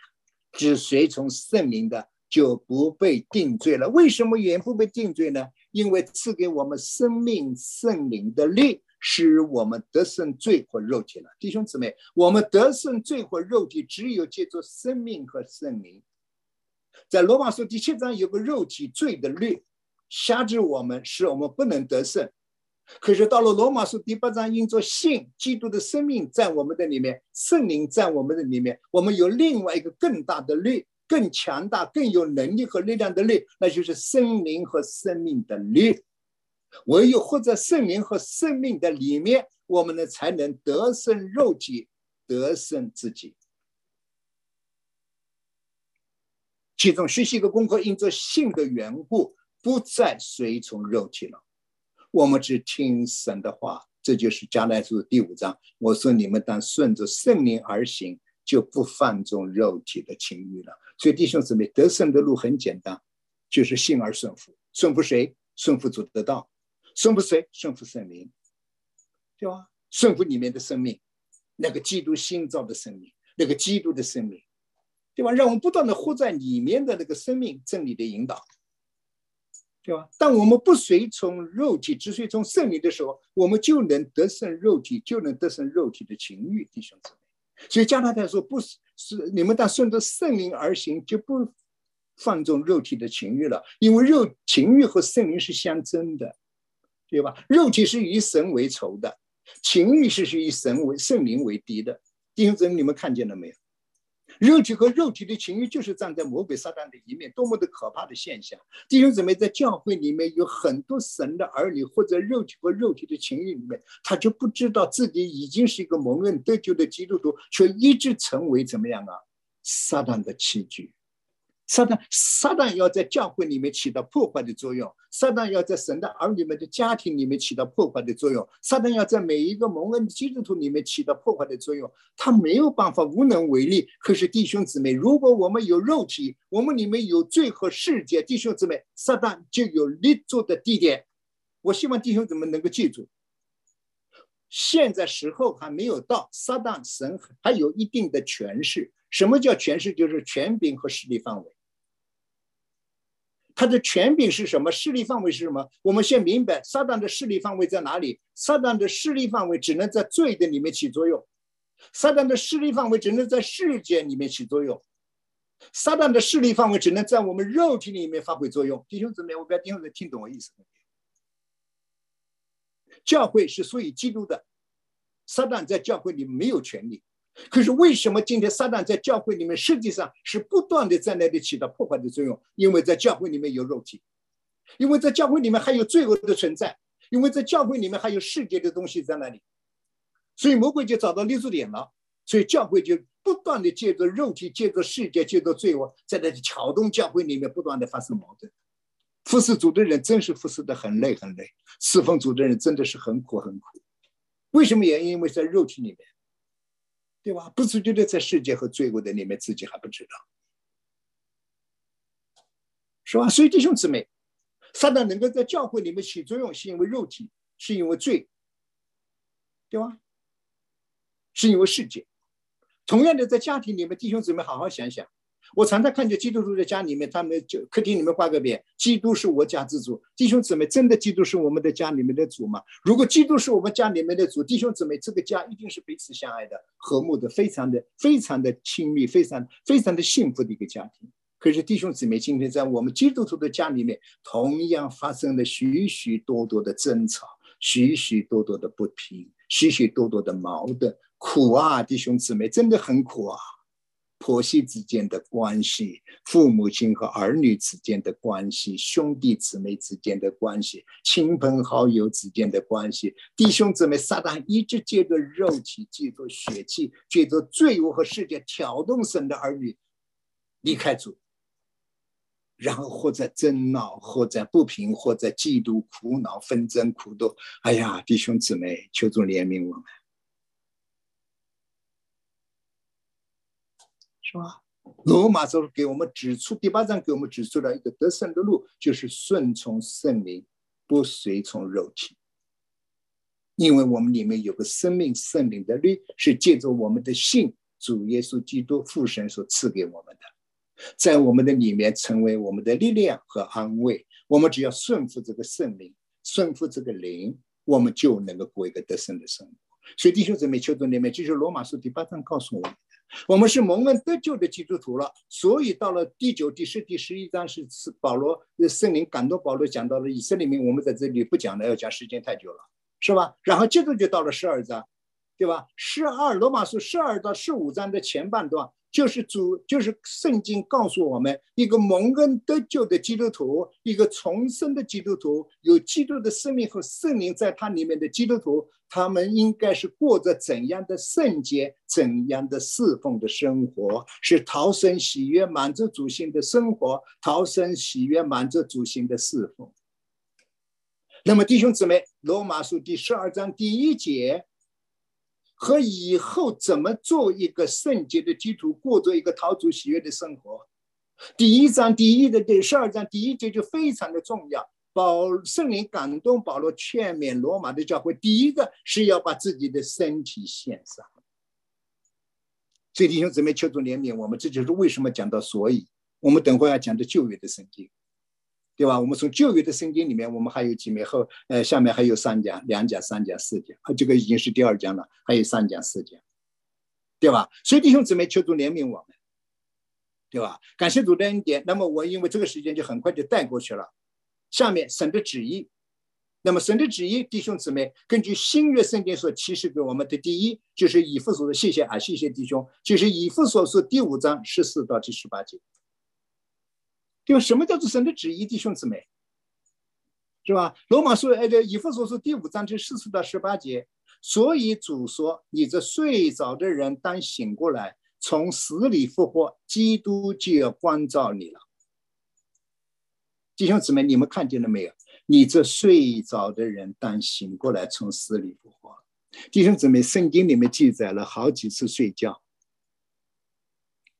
只随从圣灵的，就不被定罪了。为什么也不被定罪呢？因为赐给我们生命圣灵的力。使我们得胜罪和肉体了，弟兄姊妹，我们得胜罪和肉体，只有借助生命和圣灵。在罗马书第七章有个肉体罪的律，辖制我们，使我们不能得胜。可是到了罗马书第八章，因着信，基督的生命在我们的里面，圣灵在我们的里面，我们有另外一个更大的律，更强大、更有能力和力量的律，那就是圣灵和生命的律。唯有活在圣灵和生命的里面，我们呢才能得胜肉体，得胜自己。其中学习一个功课，因着性的缘故，不再随从肉体了。我们只听神的话，这就是加来书第五章。我说你们当顺着圣灵而行，就不放纵肉体的情欲了。所以弟兄姊妹，得胜的路很简单，就是信而顺服。顺服谁？顺服主的道。顺服谁？顺服圣灵，对吧？顺服里面的生命，那个基督新造的生命，那个基督的生命，对吧？让我们不断的活在里面的那个生命真理的引导，对吧？当我们不随从肉体，只随从圣灵的时候，我们就能得胜肉体，就能得胜肉体的情欲，弟兄姊妹。所以加拿大说，不是是你们当顺着圣灵而行，就不放纵肉体的情欲了，因为肉情欲和圣灵是相争的。对吧？肉体是以神为仇的，情欲是是以神为圣灵为敌的。弟兄姊妹，你们看见了没有？肉体和肉体的情欲就是站在魔鬼撒旦的一面，多么的可怕的现象！弟兄姊妹，在教会里面有很多神的儿女，或者肉体和肉体的情欲里面，他就不知道自己已经是一个蒙恩得救的基督徒，却一直成为怎么样啊？撒旦的器具。撒旦，撒旦要在教会里面起到破坏的作用；撒旦要在神的儿女们的家庭里面起到破坏的作用；撒旦要在每一个蒙恩基督徒里面起到破坏的作用。他没有办法，无能为力。可是弟兄姊妹，如果我们有肉体，我们里面有罪和世界，弟兄姊妹，撒旦就有立足的地点。我希望弟兄姊妹能够记住，现在时候还没有到，撒旦神还有一定的权势。什么叫权势？就是权柄和势力范围。他的权柄是什么？势力范围是什么？我们先明白，撒旦的势力范围在哪里？撒旦的势力范围只能在罪的里面起作用，撒旦的势力范围只能在世界里面起作用，撒旦的势力范围只能在我们肉体里面发挥作用。弟兄姊妹，我不要弟兄姊妹听懂我意思。教会是属于基督的，撒旦在教会里没有权利。可是为什么今天撒旦在教会里面实际上是不断的在那里起到破坏的作用？因为在教会里面有肉体，因为在教会里面还有罪恶的存在，因为在教会里面还有世界的东西在那里，所以魔鬼就找到立足点了。所以教会就不断的借着肉体、借着世界、借着罪恶，在那里撬动教会里面不断的发生矛盾。服侍主的人真是服侍的很累很累，侍奉主的人真的是很苦很苦。为什么？原因因为在肉体里面。对吧？不自觉的在世界和罪恶的里面，自己还不知道，是吧？所以弟兄姊妹，撒旦能够在教会里面起作用，是因为肉体，是因为罪，对吧？是因为世界。同样的，在家庭里面，弟兄姊妹好好想想。我常常看见基督徒在家里面，他们就客厅里面挂个匾：“基督是我家之主。”弟兄姊妹，真的基督是我们的家里面的主吗？如果基督是我们家里面的主，弟兄姊妹，这个家一定是彼此相爱的、和睦的、非常的、非常的亲密、非常非常的幸福的一个家庭。可是弟兄姊妹，今天在我们基督徒的家里面，同样发生了许许多多的争吵、许许多多的不平、许许多多的矛盾，苦啊！弟兄姊妹，真的很苦啊！婆媳之间的关系，父母亲和儿女之间的关系，兄弟姊妹之间的关系，亲朋好友之间的关系，弟兄姊妹，撒旦一直借着肉体、借着血气、借着罪恶和世界挑动神的儿女离开主，然后或者争闹，或者不平，或者嫉妒、苦恼、纷争、苦斗。哎呀，弟兄姊妹，求主怜悯我们。是吧？罗马书给我们指出，第八章给我们指出了一个得胜的路，就是顺从圣灵，不随从肉体。因为我们里面有个生命圣灵的律，是借着我们的信，主耶稣基督父神所赐给我们的，在我们的里面成为我们的力量和安慰。我们只要顺服这个圣灵，顺服这个灵，我们就能够过一个得胜的生活。所以弟兄姊妹，求主里面，就是罗马书第八章告诉我们。我们是蒙恩得救的基督徒了，所以到了第九、第十、第十一章是是保罗圣灵感动保罗讲到了以色列民，我们在这里不讲了，要讲时间太久了，是吧？然后接着就到了十二章，对吧？十二罗马书十二到十五章的前半段。就是主，就是圣经告诉我们，一个蒙恩得救的基督徒，一个重生的基督徒，有基督的生命和圣灵在他里面的基督徒，他们应该是过着怎样的圣洁、怎样的侍奉的生活？是逃生喜悦、满足主心的生活，逃生喜悦、满足主心的侍奉。那么弟兄姊妹，罗马书第十二章第一节。和以后怎么做一个圣洁的基督，过着一个陶主喜悦的生活？第一章第一的第十二章第一节就非常的重要。保圣灵感动保罗劝勉罗马的教会，第一个是要把自己的身体献上。所以弟兄姊妹，求主怜悯我们，这就是为什么讲到所以，我们等会要讲的旧约的圣经。对吧？我们从旧约的圣经里面，我们还有几面后，呃，下面还有三讲、两讲、三讲、四讲，啊这个已经是第二讲了，还有三讲、四讲，对吧？所以弟兄姊妹，求主怜悯我们，对吧？感谢主的恩典。那么我因为这个时间就很快就带过去了。下面神的旨意，那么神的旨意，弟兄姊妹，根据新约圣经所启示给我们的第一，就是以父所的，谢谢啊，谢谢弟兄，就是以父所说第五章十四到第十八节。对吧？什么叫做神的旨意，弟兄姊妹，是吧？罗马书哎，这以弗所书第五章这十四到十八节，所以主说：“你这睡着的人，当醒过来，从死里复活，基督就要光照你了。”弟兄姊妹，你们看见了没有？你这睡着的人，当醒过来，从死里复活。弟兄姊妹，圣经里面记载了好几次睡觉，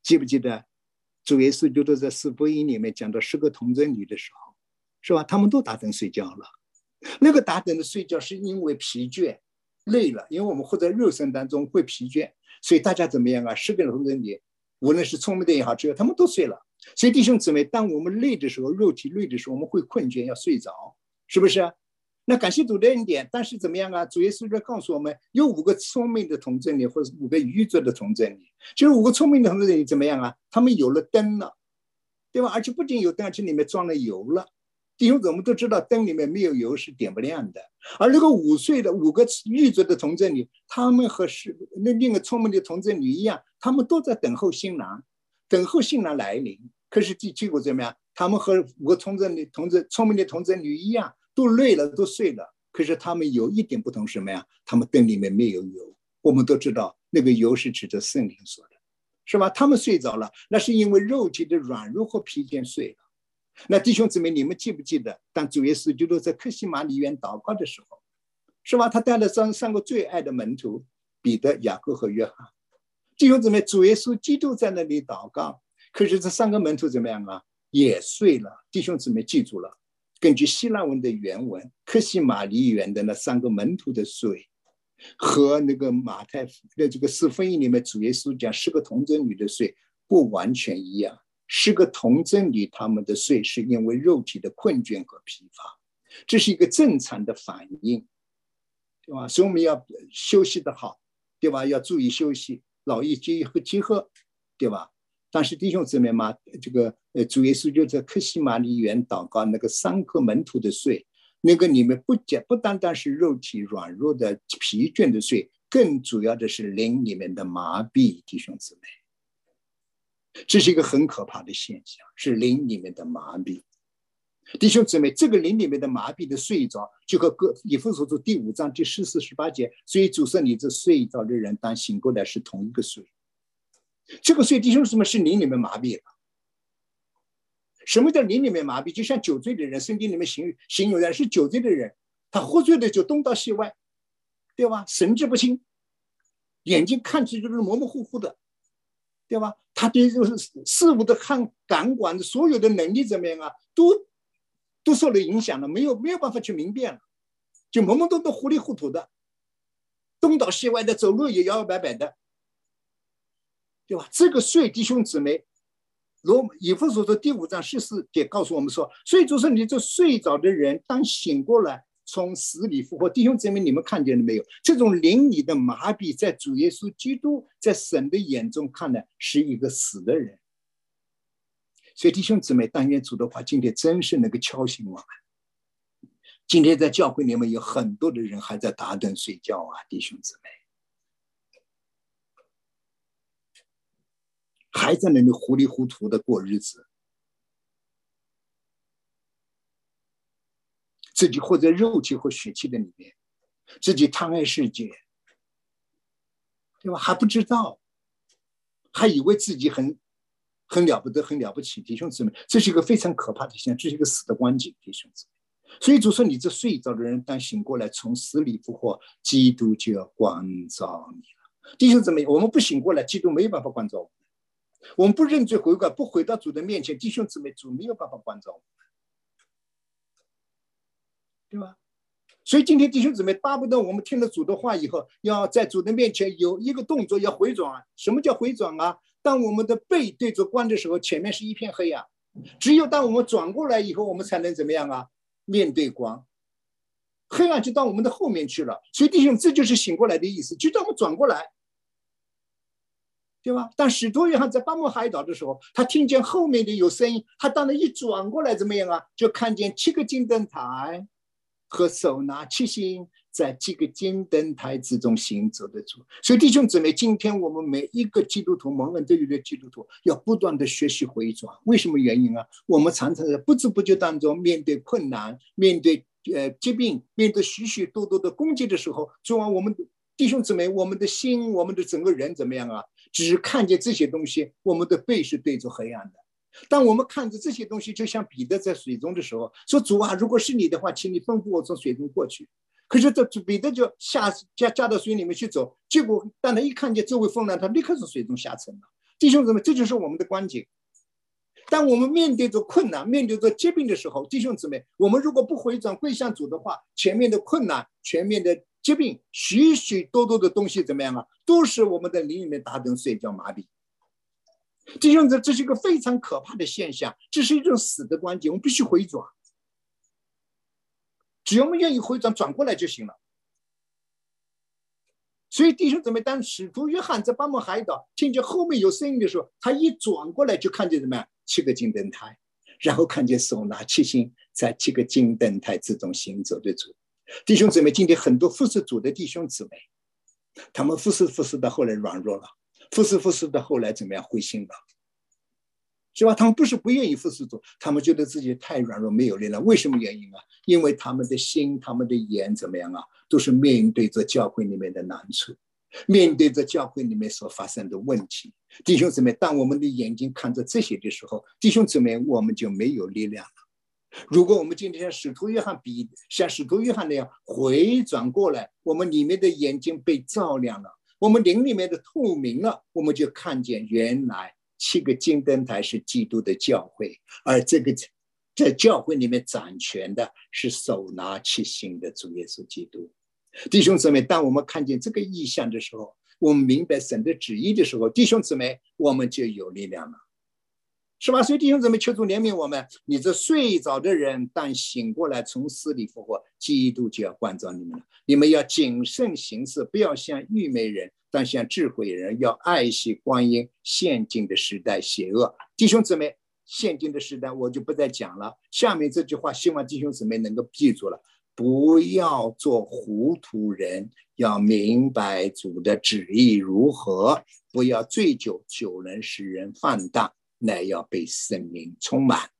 记不记得？主耶稣就都在四福音里面讲到十个童贞女的时候，是吧？他们都打盹睡觉了。那个打盹的睡觉是因为疲倦、累了，因为我们活在肉身当中会疲倦，所以大家怎么样啊？十个童贞女，无论是聪明的也好，只要他们都睡了。所以弟兄姊妹，当我们累的时候，肉体累的时候，我们会困倦，要睡着，是不是？那感谢主的恩典，但是怎么样啊？主耶稣在告诉我们，有五个聪明的童贞女，或者五个愚拙的童贞女。就是五个聪明的童贞女怎么样啊？他们有了灯了，对吧？而且不仅有灯，而且里面装了油了。弟兄姊妹都知道，灯里面没有油是点不亮的。而那个五岁的五个愚拙的童贞女，他们和是那另一个聪明的童贞女一样，他们都在等候新郎，等候新郎来临。可是结结果怎么样？他们和五个童贞女、童贞聪明的童贞女一样。都累了，都睡了。可是他们有一点不同，什么呀？他们灯里面没有油。我们都知道，那个油是指着圣灵说的，是吧？他们睡着了，那是因为肉体的软弱和疲倦睡了。那弟兄姊妹，你们记不记得，当主耶稣基督在克西马里园祷告的时候，是吧？他带了三三个最爱的门徒，彼得、雅各和约翰。弟兄姊妹，主耶稣基督在那里祷告，可是这三个门徒怎么样啊？也睡了。弟兄姊妹，记住了。根据希腊文的原文，克西玛里园的那三个门徒的水，和那个马太的这个四福音里面主耶稣讲十个童贞女的水不完全一样。十个童贞女他们的睡是因为肉体的困倦和疲乏，这是一个正常的反应，对吧？所以我们要休息的好，对吧？要注意休息，劳逸结合结合，对吧？但是弟兄姊妹嘛，这个呃，主耶稣就在克西马里园祷告，那个三颗门徒的睡，那个里面不仅不单单是肉体软弱的疲倦的睡，更主要的是灵里面的麻痹。弟兄姊妹，这是一个很可怕的现象，是灵里面的麻痹。弟兄姊妹，这个灵里面的麻痹的睡着，就和哥以弗所书第五章第十四十八节，所以主说你这睡着的人，当醒过来是同一个睡。这个睡弟兄什么是灵里面麻痹了？什么叫灵里面麻痹？就像酒醉的人，身体里面形形容的是酒醉的人，他喝醉了就东倒西歪，对吧？神志不清，眼睛看起就是模模糊糊的，对吧？他对这个事物的看感官的所有的能力怎么样啊，都都受了影响了，没有没有办法去明辨了，就懵懵懂懂、糊里糊涂的，东倒西歪的，走路也摇摇摆摆的，对吧？这个睡弟兄姊妹，罗以弗所说第五章十四节告诉我们说，所以就是你这睡着的人，当醒过来。从死里复活，弟兄姊妹，你们看见了没有？这种灵里的麻痹，在主耶稣基督在神的眼中看来是一个死的人。所以弟兄姊妹，但愿主的话今天真是能够敲醒我们。今天在教会里面有很多的人还在打盹睡觉啊，弟兄姊妹，还在那里糊里糊涂的过日子。自己活在肉体和血气的里面，自己贪爱世界，对吧？还不知道，还以为自己很很了不得、很了不起。弟兄姊妹，这是一个非常可怕的现象，这是一个死的光景。弟兄姊妹，所以主说：“你这睡着的人，当醒过来，从死里复活，基督就要光照你了。”弟兄姊妹，我们不醒过来，基督没有办法光照我们；我们不认罪悔改，不回到主的面前，弟兄姊妹，主没有办法关照我们。对吧？所以今天弟兄姊妹巴不得我们听了主的话以后，要在主的面前有一个动作，要回转。什么叫回转啊？当我们的背对着光的时候，前面是一片黑啊。只有当我们转过来以后，我们才能怎么样啊？面对光，黑暗就到我们的后面去了。所以弟兄，这就是醒过来的意思，就让我们转过来，对吧？但使徒约翰在巴莫海岛的时候，他听见后面的有声音，他当然一转过来怎么样啊？就看见七个金灯台。和手拿七星，在这个金灯台之中行走的主，所以弟兄姊妹，今天我们每一个基督徒，蒙恩得救的基督徒，要不断的学习回转。为什么原因啊？我们常常在不知不觉当中，面对困难，面对呃疾病，面对许许多多的攻击的时候，主啊，我们弟兄姊妹，我们的心，我们的整个人怎么样啊？只看见这些东西，我们的背是对着黑暗的。当我们看着这些东西，就像彼得在水中的时候说：“主啊，如果是你的话，请你吩咐我从水中过去。”可是这彼得就下加加到水里面去走，结果当他一看见周围风浪，他立刻从水中下沉了。弟兄姊妹，这就是我们的观景。当我们面对着困难、面对着疾病的时候，弟兄姊妹，我们如果不回转归向主的话，前面的困难、前面的疾病、许许多多的东西怎么样啊？都是我们的灵里面打盹睡觉麻痹。弟兄姊这是一个非常可怕的现象，这是一种死的关键，我们必须回转。只要我们愿意回转，转过来就行了。所以弟兄姊妹，当使徒约翰在巴莫海岛听见后面有声音的时候，他一转过来就看见什么？七个金灯台，然后看见手拿七星在七个金灯台之中行走的主。弟兄姊妹，今天很多服侍主的弟兄姊妹，他们服侍服侍到后来软弱了。服侍服侍到后来怎么样灰心了，是吧？他们不是不愿意服侍主，他们觉得自己太软弱没有力量。为什么原因啊？因为他们的心、他们的眼怎么样啊？都是面对着教会里面的难处，面对着教会里面所发生的问题。弟兄姊妹，当我们的眼睛看着这些的时候，弟兄姊妹，我们就没有力量了。如果我们今天使徒约翰比像使徒约翰那样回转过来，我们里面的眼睛被照亮了。我们灵里面的透明了，我们就看见原来七个金灯台是基督的教会，而这个在教会里面掌权的是手拿七星的主耶稣基督。弟兄姊妹，当我们看见这个意象的时候，我们明白神的旨意的时候，弟兄姊妹，我们就有力量了。是吧？所以弟兄姊妹，求主怜悯我们。你这睡着的人，但醒过来，从死里复活，基督就要关照你们了。你们要谨慎行事，不要像愚昧人，但像智慧人，要爱惜光阴。现今的时代邪恶，弟兄姊妹，现今的时代我就不再讲了。下面这句话，希望弟兄姊妹能够记住了：不要做糊涂人，要明白主的旨意如何。不要醉酒，酒能使人放荡。乃要被圣灵充满。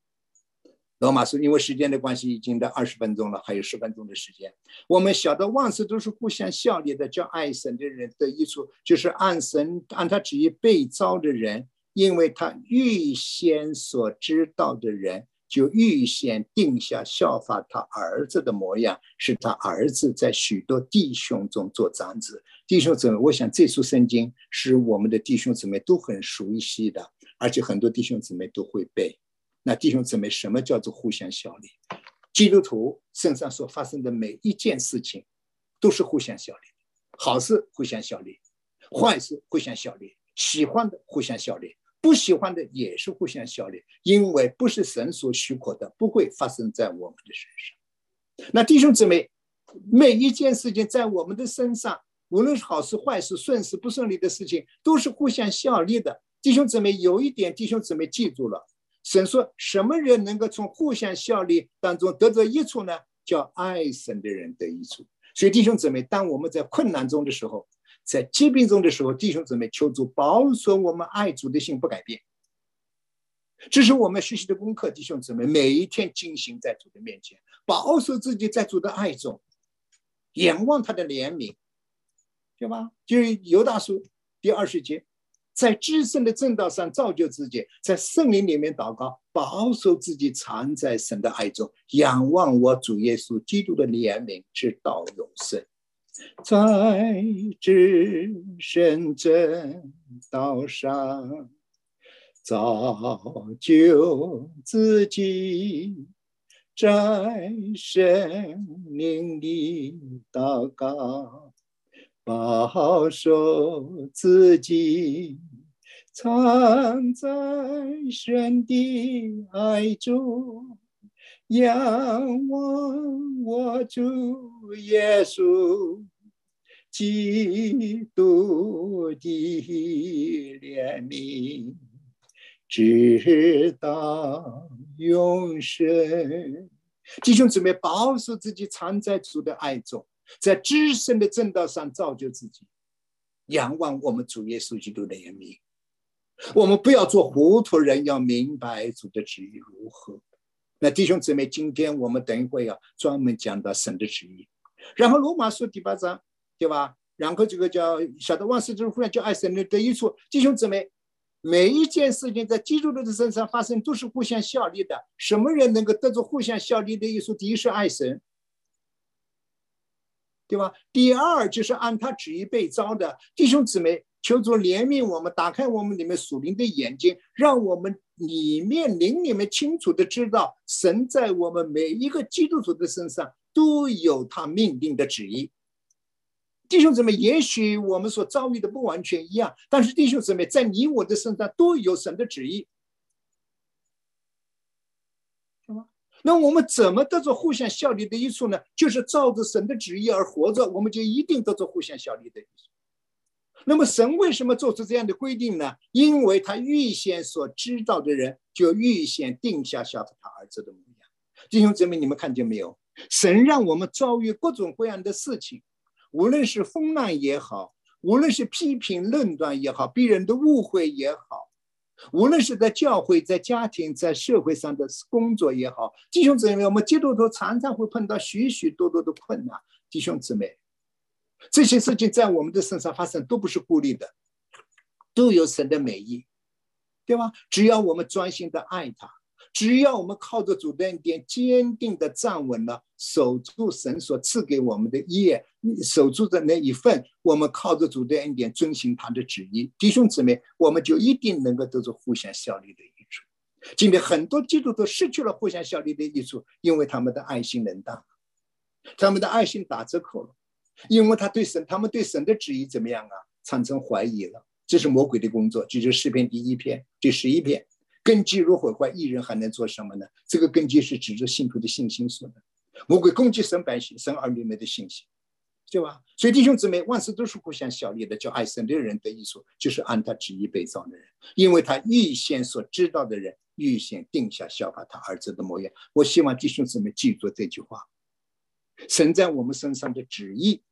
罗马书因为时间的关系，已经到二十分钟了，还有十分钟的时间。我们晓得万事都是互相效力的，叫爱神的人的益处，就是按神按他旨意被招的人，因为他预先所知道的人，就预先定下效法他儿子的模样，使他儿子在许多弟兄中做长子。弟兄姊妹，我想这书圣经是我们的弟兄姊妹都很熟悉的，而且很多弟兄姊妹都会背。那弟兄姊妹，什么叫做互相效力？基督徒身上所发生的每一件事情，都是互相效力。好事互相效力，坏事互相效力，喜欢的互相效力。不喜欢的也是互相效力，因为不是神所许可的，不会发生在我们的身上。那弟兄姊妹，每一件事情在我们的身上，无论是好事坏事、顺事不顺利的事情，都是互相效力的。弟兄姊妹，有一点，弟兄姊妹记住了，神说什么人能够从互相效力当中得着益处呢？叫爱神的人得益处。所以，弟兄姊妹，当我们在困难中的时候，在疾病中的时候，弟兄姊妹求主保守我们爱主的心不改变，这是我们学习的功课。弟兄姊妹每一天进行在主的面前，保守自己在主的爱中，仰望他的怜悯，对吧？就是犹大书第二十节，在至圣的正道上造就自己，在圣灵里面祷告，保守自己藏在神的爱中，仰望我主耶稣基督的怜悯，直到永生。在至圣正道上造就自己，在圣灵里祷告，保守自己，藏在神的爱中。仰望我主耶稣基督的怜悯，直到永生。弟兄姊妹，保守自己，藏在主的爱中，在至深的正道上造就自己。仰望我们主耶稣基督的怜悯，我们不要做糊涂人，要明白主的旨意如何。那弟兄姊妹，今天我们等一会要专门讲到神的旨意，然后罗马书第八章，对吧？然后这个叫晓得万事之互相叫爱神的得益处。弟兄姊妹，每一件事情在基督徒的身上发生都是互相效力的。什么人能够得着互相效力的益处？第一是爱神，对吧？第二就是按他旨意被招的弟兄姊妹。求主怜悯我们，打开我们里面属灵的眼睛，让我们里面灵里面清楚的知道，神在我们每一个基督徒的身上都有他命定的旨意。弟兄姊妹，也许我们所遭遇的不完全一样，但是弟兄姊妹在你我的身上都有神的旨意，是吗？那我们怎么得着互相效力的益处呢？就是照着神的旨意而活着，我们就一定得着互相效力的益处。那么神为什么做出这样的规定呢？因为他预先所知道的人，就预先定下效法他儿子的模样。弟兄姊妹，你们看见没有？神让我们遭遇各种各样的事情，无论是风浪也好，无论是批评论断也好，别人的误会也好，无论是在教会、在家庭、在社会上的工作也好，弟兄姊妹，我们基督徒常常会碰到许许多多的困难。弟兄姊妹。这些事情在我们的身上发生都不是孤立的，都有神的美意，对吧？只要我们专心的爱他，只要我们靠着主的恩典坚定的站稳了，守住神所赐给我们的业，守住的那一份，我们靠着主的恩典遵循他的旨意，弟兄姊妹，我们就一定能够得到互相效力的益处。今天很多基督徒失去了互相效力的益处，因为他们的爱心冷淡，他们的爱心打折扣了。因为他对神，他们对神的旨意怎么样啊？产生怀疑了，这是魔鬼的工作。这就是诗篇第一篇第十一篇，根基若毁坏，一人还能做什么呢？这个根基是指着信徒的信心说的。魔鬼攻击神百姓、神儿女们的信心，对吧？所以弟兄姊妹，万事都是互相效力的。叫爱神的人的意思，就是按他旨意被造的人，因为他预先所知道的人，预先定下效法他儿子的模样。我希望弟兄姊妹记住这句话。神在我们身上的旨意，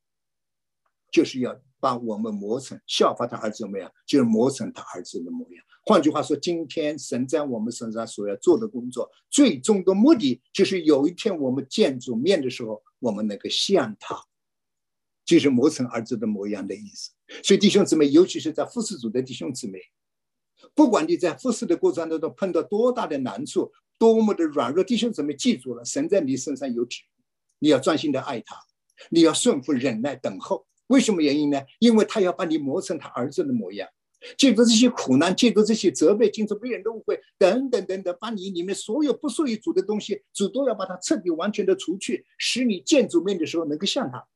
就是要把我们磨成效法他儿子模样，就是磨成他儿子的模样。换句话说，今天神在我们身上所要做的工作，最终的目的就是有一天我们见主面的时候，我们能够像他，就是磨成儿子的模样的意思。所以弟兄姊妹，尤其是在复试组的弟兄姊妹，不管你在复试的过程当中碰到多大的难处，多么的软弱。弟兄姊妹，记住了，神在你身上有旨，你要专心的爱他，你要顺服、忍耐、等候。为什么原因呢？因为他要把你磨成他儿子的模样。借助这些苦难，借助这些责备，借助别人的误会，等等等等，把你里面所有不属于主的东西，主都要把它彻底完全的除去，使你见主面的时候能够像他。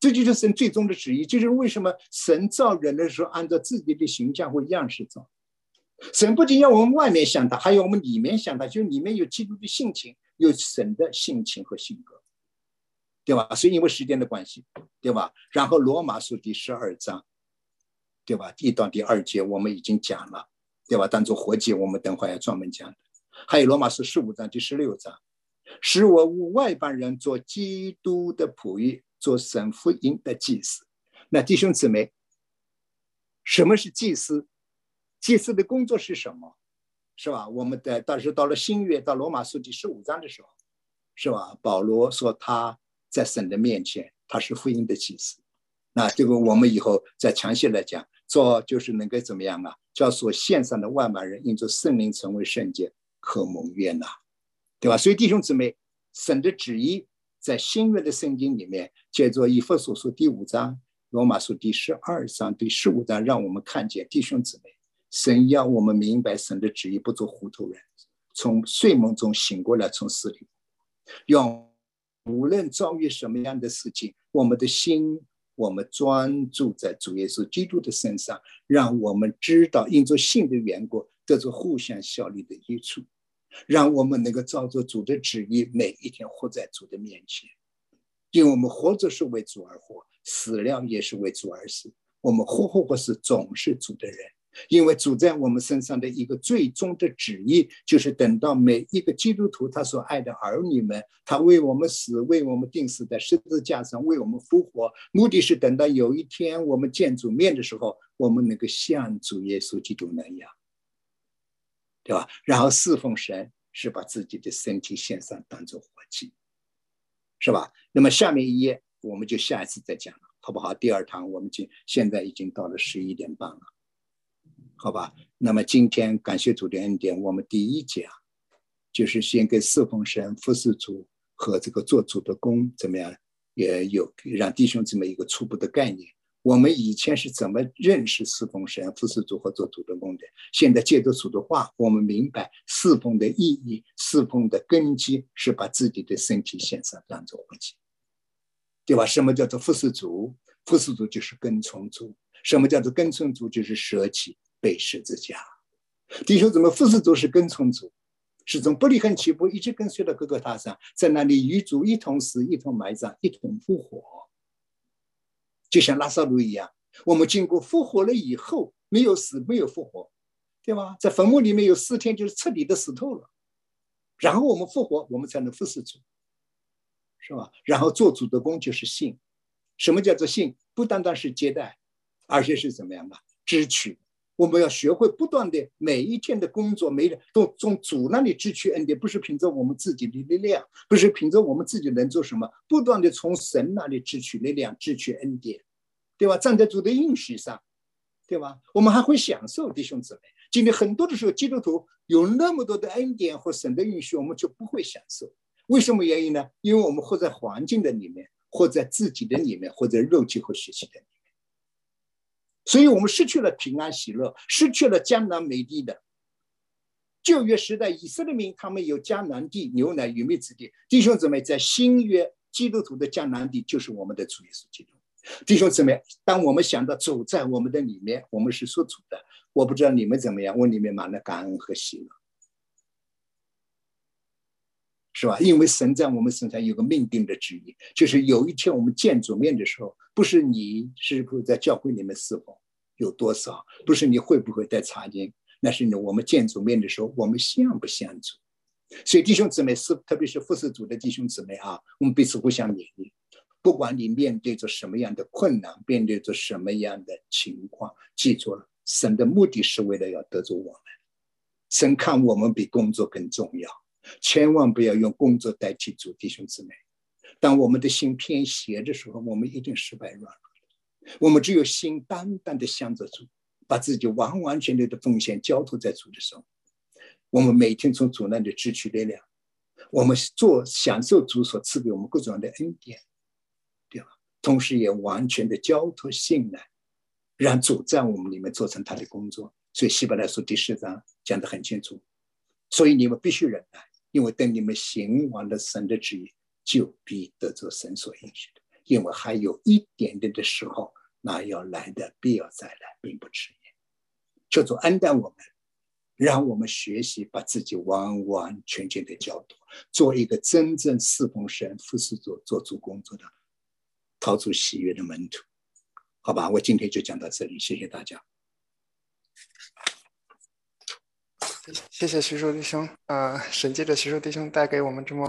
这就是神最终的旨意。就是为什么神造人的时候，按照自己的形象或样式造。神不仅要我们外面像他，还有我们里面像他，就里面有基督的性情，有神的性情和性格，对吧？所以因为时间的关系，对吧？然后罗马书第十二章。对吧？第一段第二节我们已经讲了，对吧？当做活计，我们等会要专门讲。还有罗马书十五章第十六章，使我无外邦人做基督的仆役，做神福音的祭司。那弟兄姊妹，什么是祭司？祭司的工作是什么？是吧？我们的但是到了新约，到罗马书第十五章的时候，是吧？保罗说他在神的面前，他是福音的启示。那这个我们以后再详细来讲。做就是能够怎么样啊？叫所献上的万万人因着圣灵成为圣洁，可蒙悦纳，对吧？所以弟兄姊妹，神的旨意在新约的圣经里面，借着以弗所书第五章、罗马书第十二章、第十五章，让我们看见弟兄姊妹，神要我们明白神的旨意，不做糊涂人，从睡梦中醒过来，从死里，用无论遭遇什么样的事情，我们的心。我们专注在主耶稣基督的身上，让我们知道因着信的缘故得着互相效力的益处，让我们能够照着主的旨意，每一天活在主的面前。因为我们活着是为主而活，死了也是为主而死。我们活活活是总是主的人。因为主在我们身上的一个最终的旨意，就是等到每一个基督徒他所爱的儿女们，他为我们死，为我们定死在十字架上，为我们复活，目的是等到有一天我们见主面的时候，我们能够像主耶稣基督那样，对吧？然后侍奉神是把自己的身体献上，当做活祭，是吧？那么下面一页我们就下一次再讲了，好不好？第二堂我们就现在已经到了十一点半了。好吧，那么今天感谢主的恩典，我们第一讲就是先给四奉神、服侍主和这个做主的工怎么样，也有让弟兄姊妹一个初步的概念。我们以前是怎么认识四奉神、服侍主和做主的工的？现在借着主的话，我们明白四奉的意义，四奉的根基是把自己的身体献上当做活祭，对吧？什么叫做服侍主？服侍主就是跟从主。什么叫做跟从主？就是舍己。背十字架，弟兄怎么服侍主是跟从主，是从伯利恒起步，一直跟随到各个大山，在那里与主一同死，一同埋葬，一同复活，就像拉萨路一样。我们经过复活了以后，没有死，没有复活，对吧？在坟墓里面有四天，就是彻底的死透了。然后我们复活，我们才能服侍主，是吧？然后做主的工就是信。什么叫做信？不单单是接待，而且是怎么样的支取。我们要学会不断的每一天的工作，每都从主那里汲取恩典，不是凭着我们自己的力量，不是凭着我们自己能做什么，不断的从神那里汲取力量，汲取恩典，对吧？站在主的应许上，对吧？我们还会享受弟兄姊妹。今天很多的时候，基督徒有那么多的恩典和神的允许，我们就不会享受。为什么原因呢？因为我们活在环境的里面，活在自己的里面，或者肉体和血气的里面。所以我们失去了平安喜乐，失去了江南美地的旧约时代以色列民，他们有江南地牛奶与蜜之地。弟兄姊妹，在新约基督徒的江南地，就是我们的主耶稣基督。弟兄姊妹，当我们想到主在我们的里面，我们是属主的。我不知道你们怎么样，我里面满了感恩和喜乐，是吧？因为神在我们身上有个命定的旨意，就是有一天我们见主面的时候。不是你是否在教会里面侍奉有多少，不是你会不会带茶经，那是你我们见主面的时候，我们像不像主？所以弟兄姊妹是，特别是服侍主的弟兄姊妹啊，我们彼此互相勉励。不管你面对着什么样的困难，面对着什么样的情况，记住了，神的目的是为了要得着我们。神看我们比工作更重要，千万不要用工作代替主，弟兄姊妹。当我们的心偏斜的时候，我们一定失败软弱我们只有心单单的向着主，把自己完完全全的奉献交托在主的手。我们每天从主那里汲取力量，我们做享受主所赐给我们各种的恩典，对吧？同时也完全的交托信赖，让主在我们里面做成他的工作。所以希伯来书第十章讲得很清楚，所以你们必须忍耐，因为等你们行完了神的旨意，就必得着神所应许的。因为还有一点点的时候，那要来的必要再来，并不迟延。求主恩待我们，让我们学习把自己完完全全的交托，做一个真正侍奉神、服侍主、做主工作的、逃出喜悦的门徒。好吧，我今天就讲到这里，谢谢大家。谢谢徐叔弟兄，呃，神借着徐叔弟兄带给我们这么。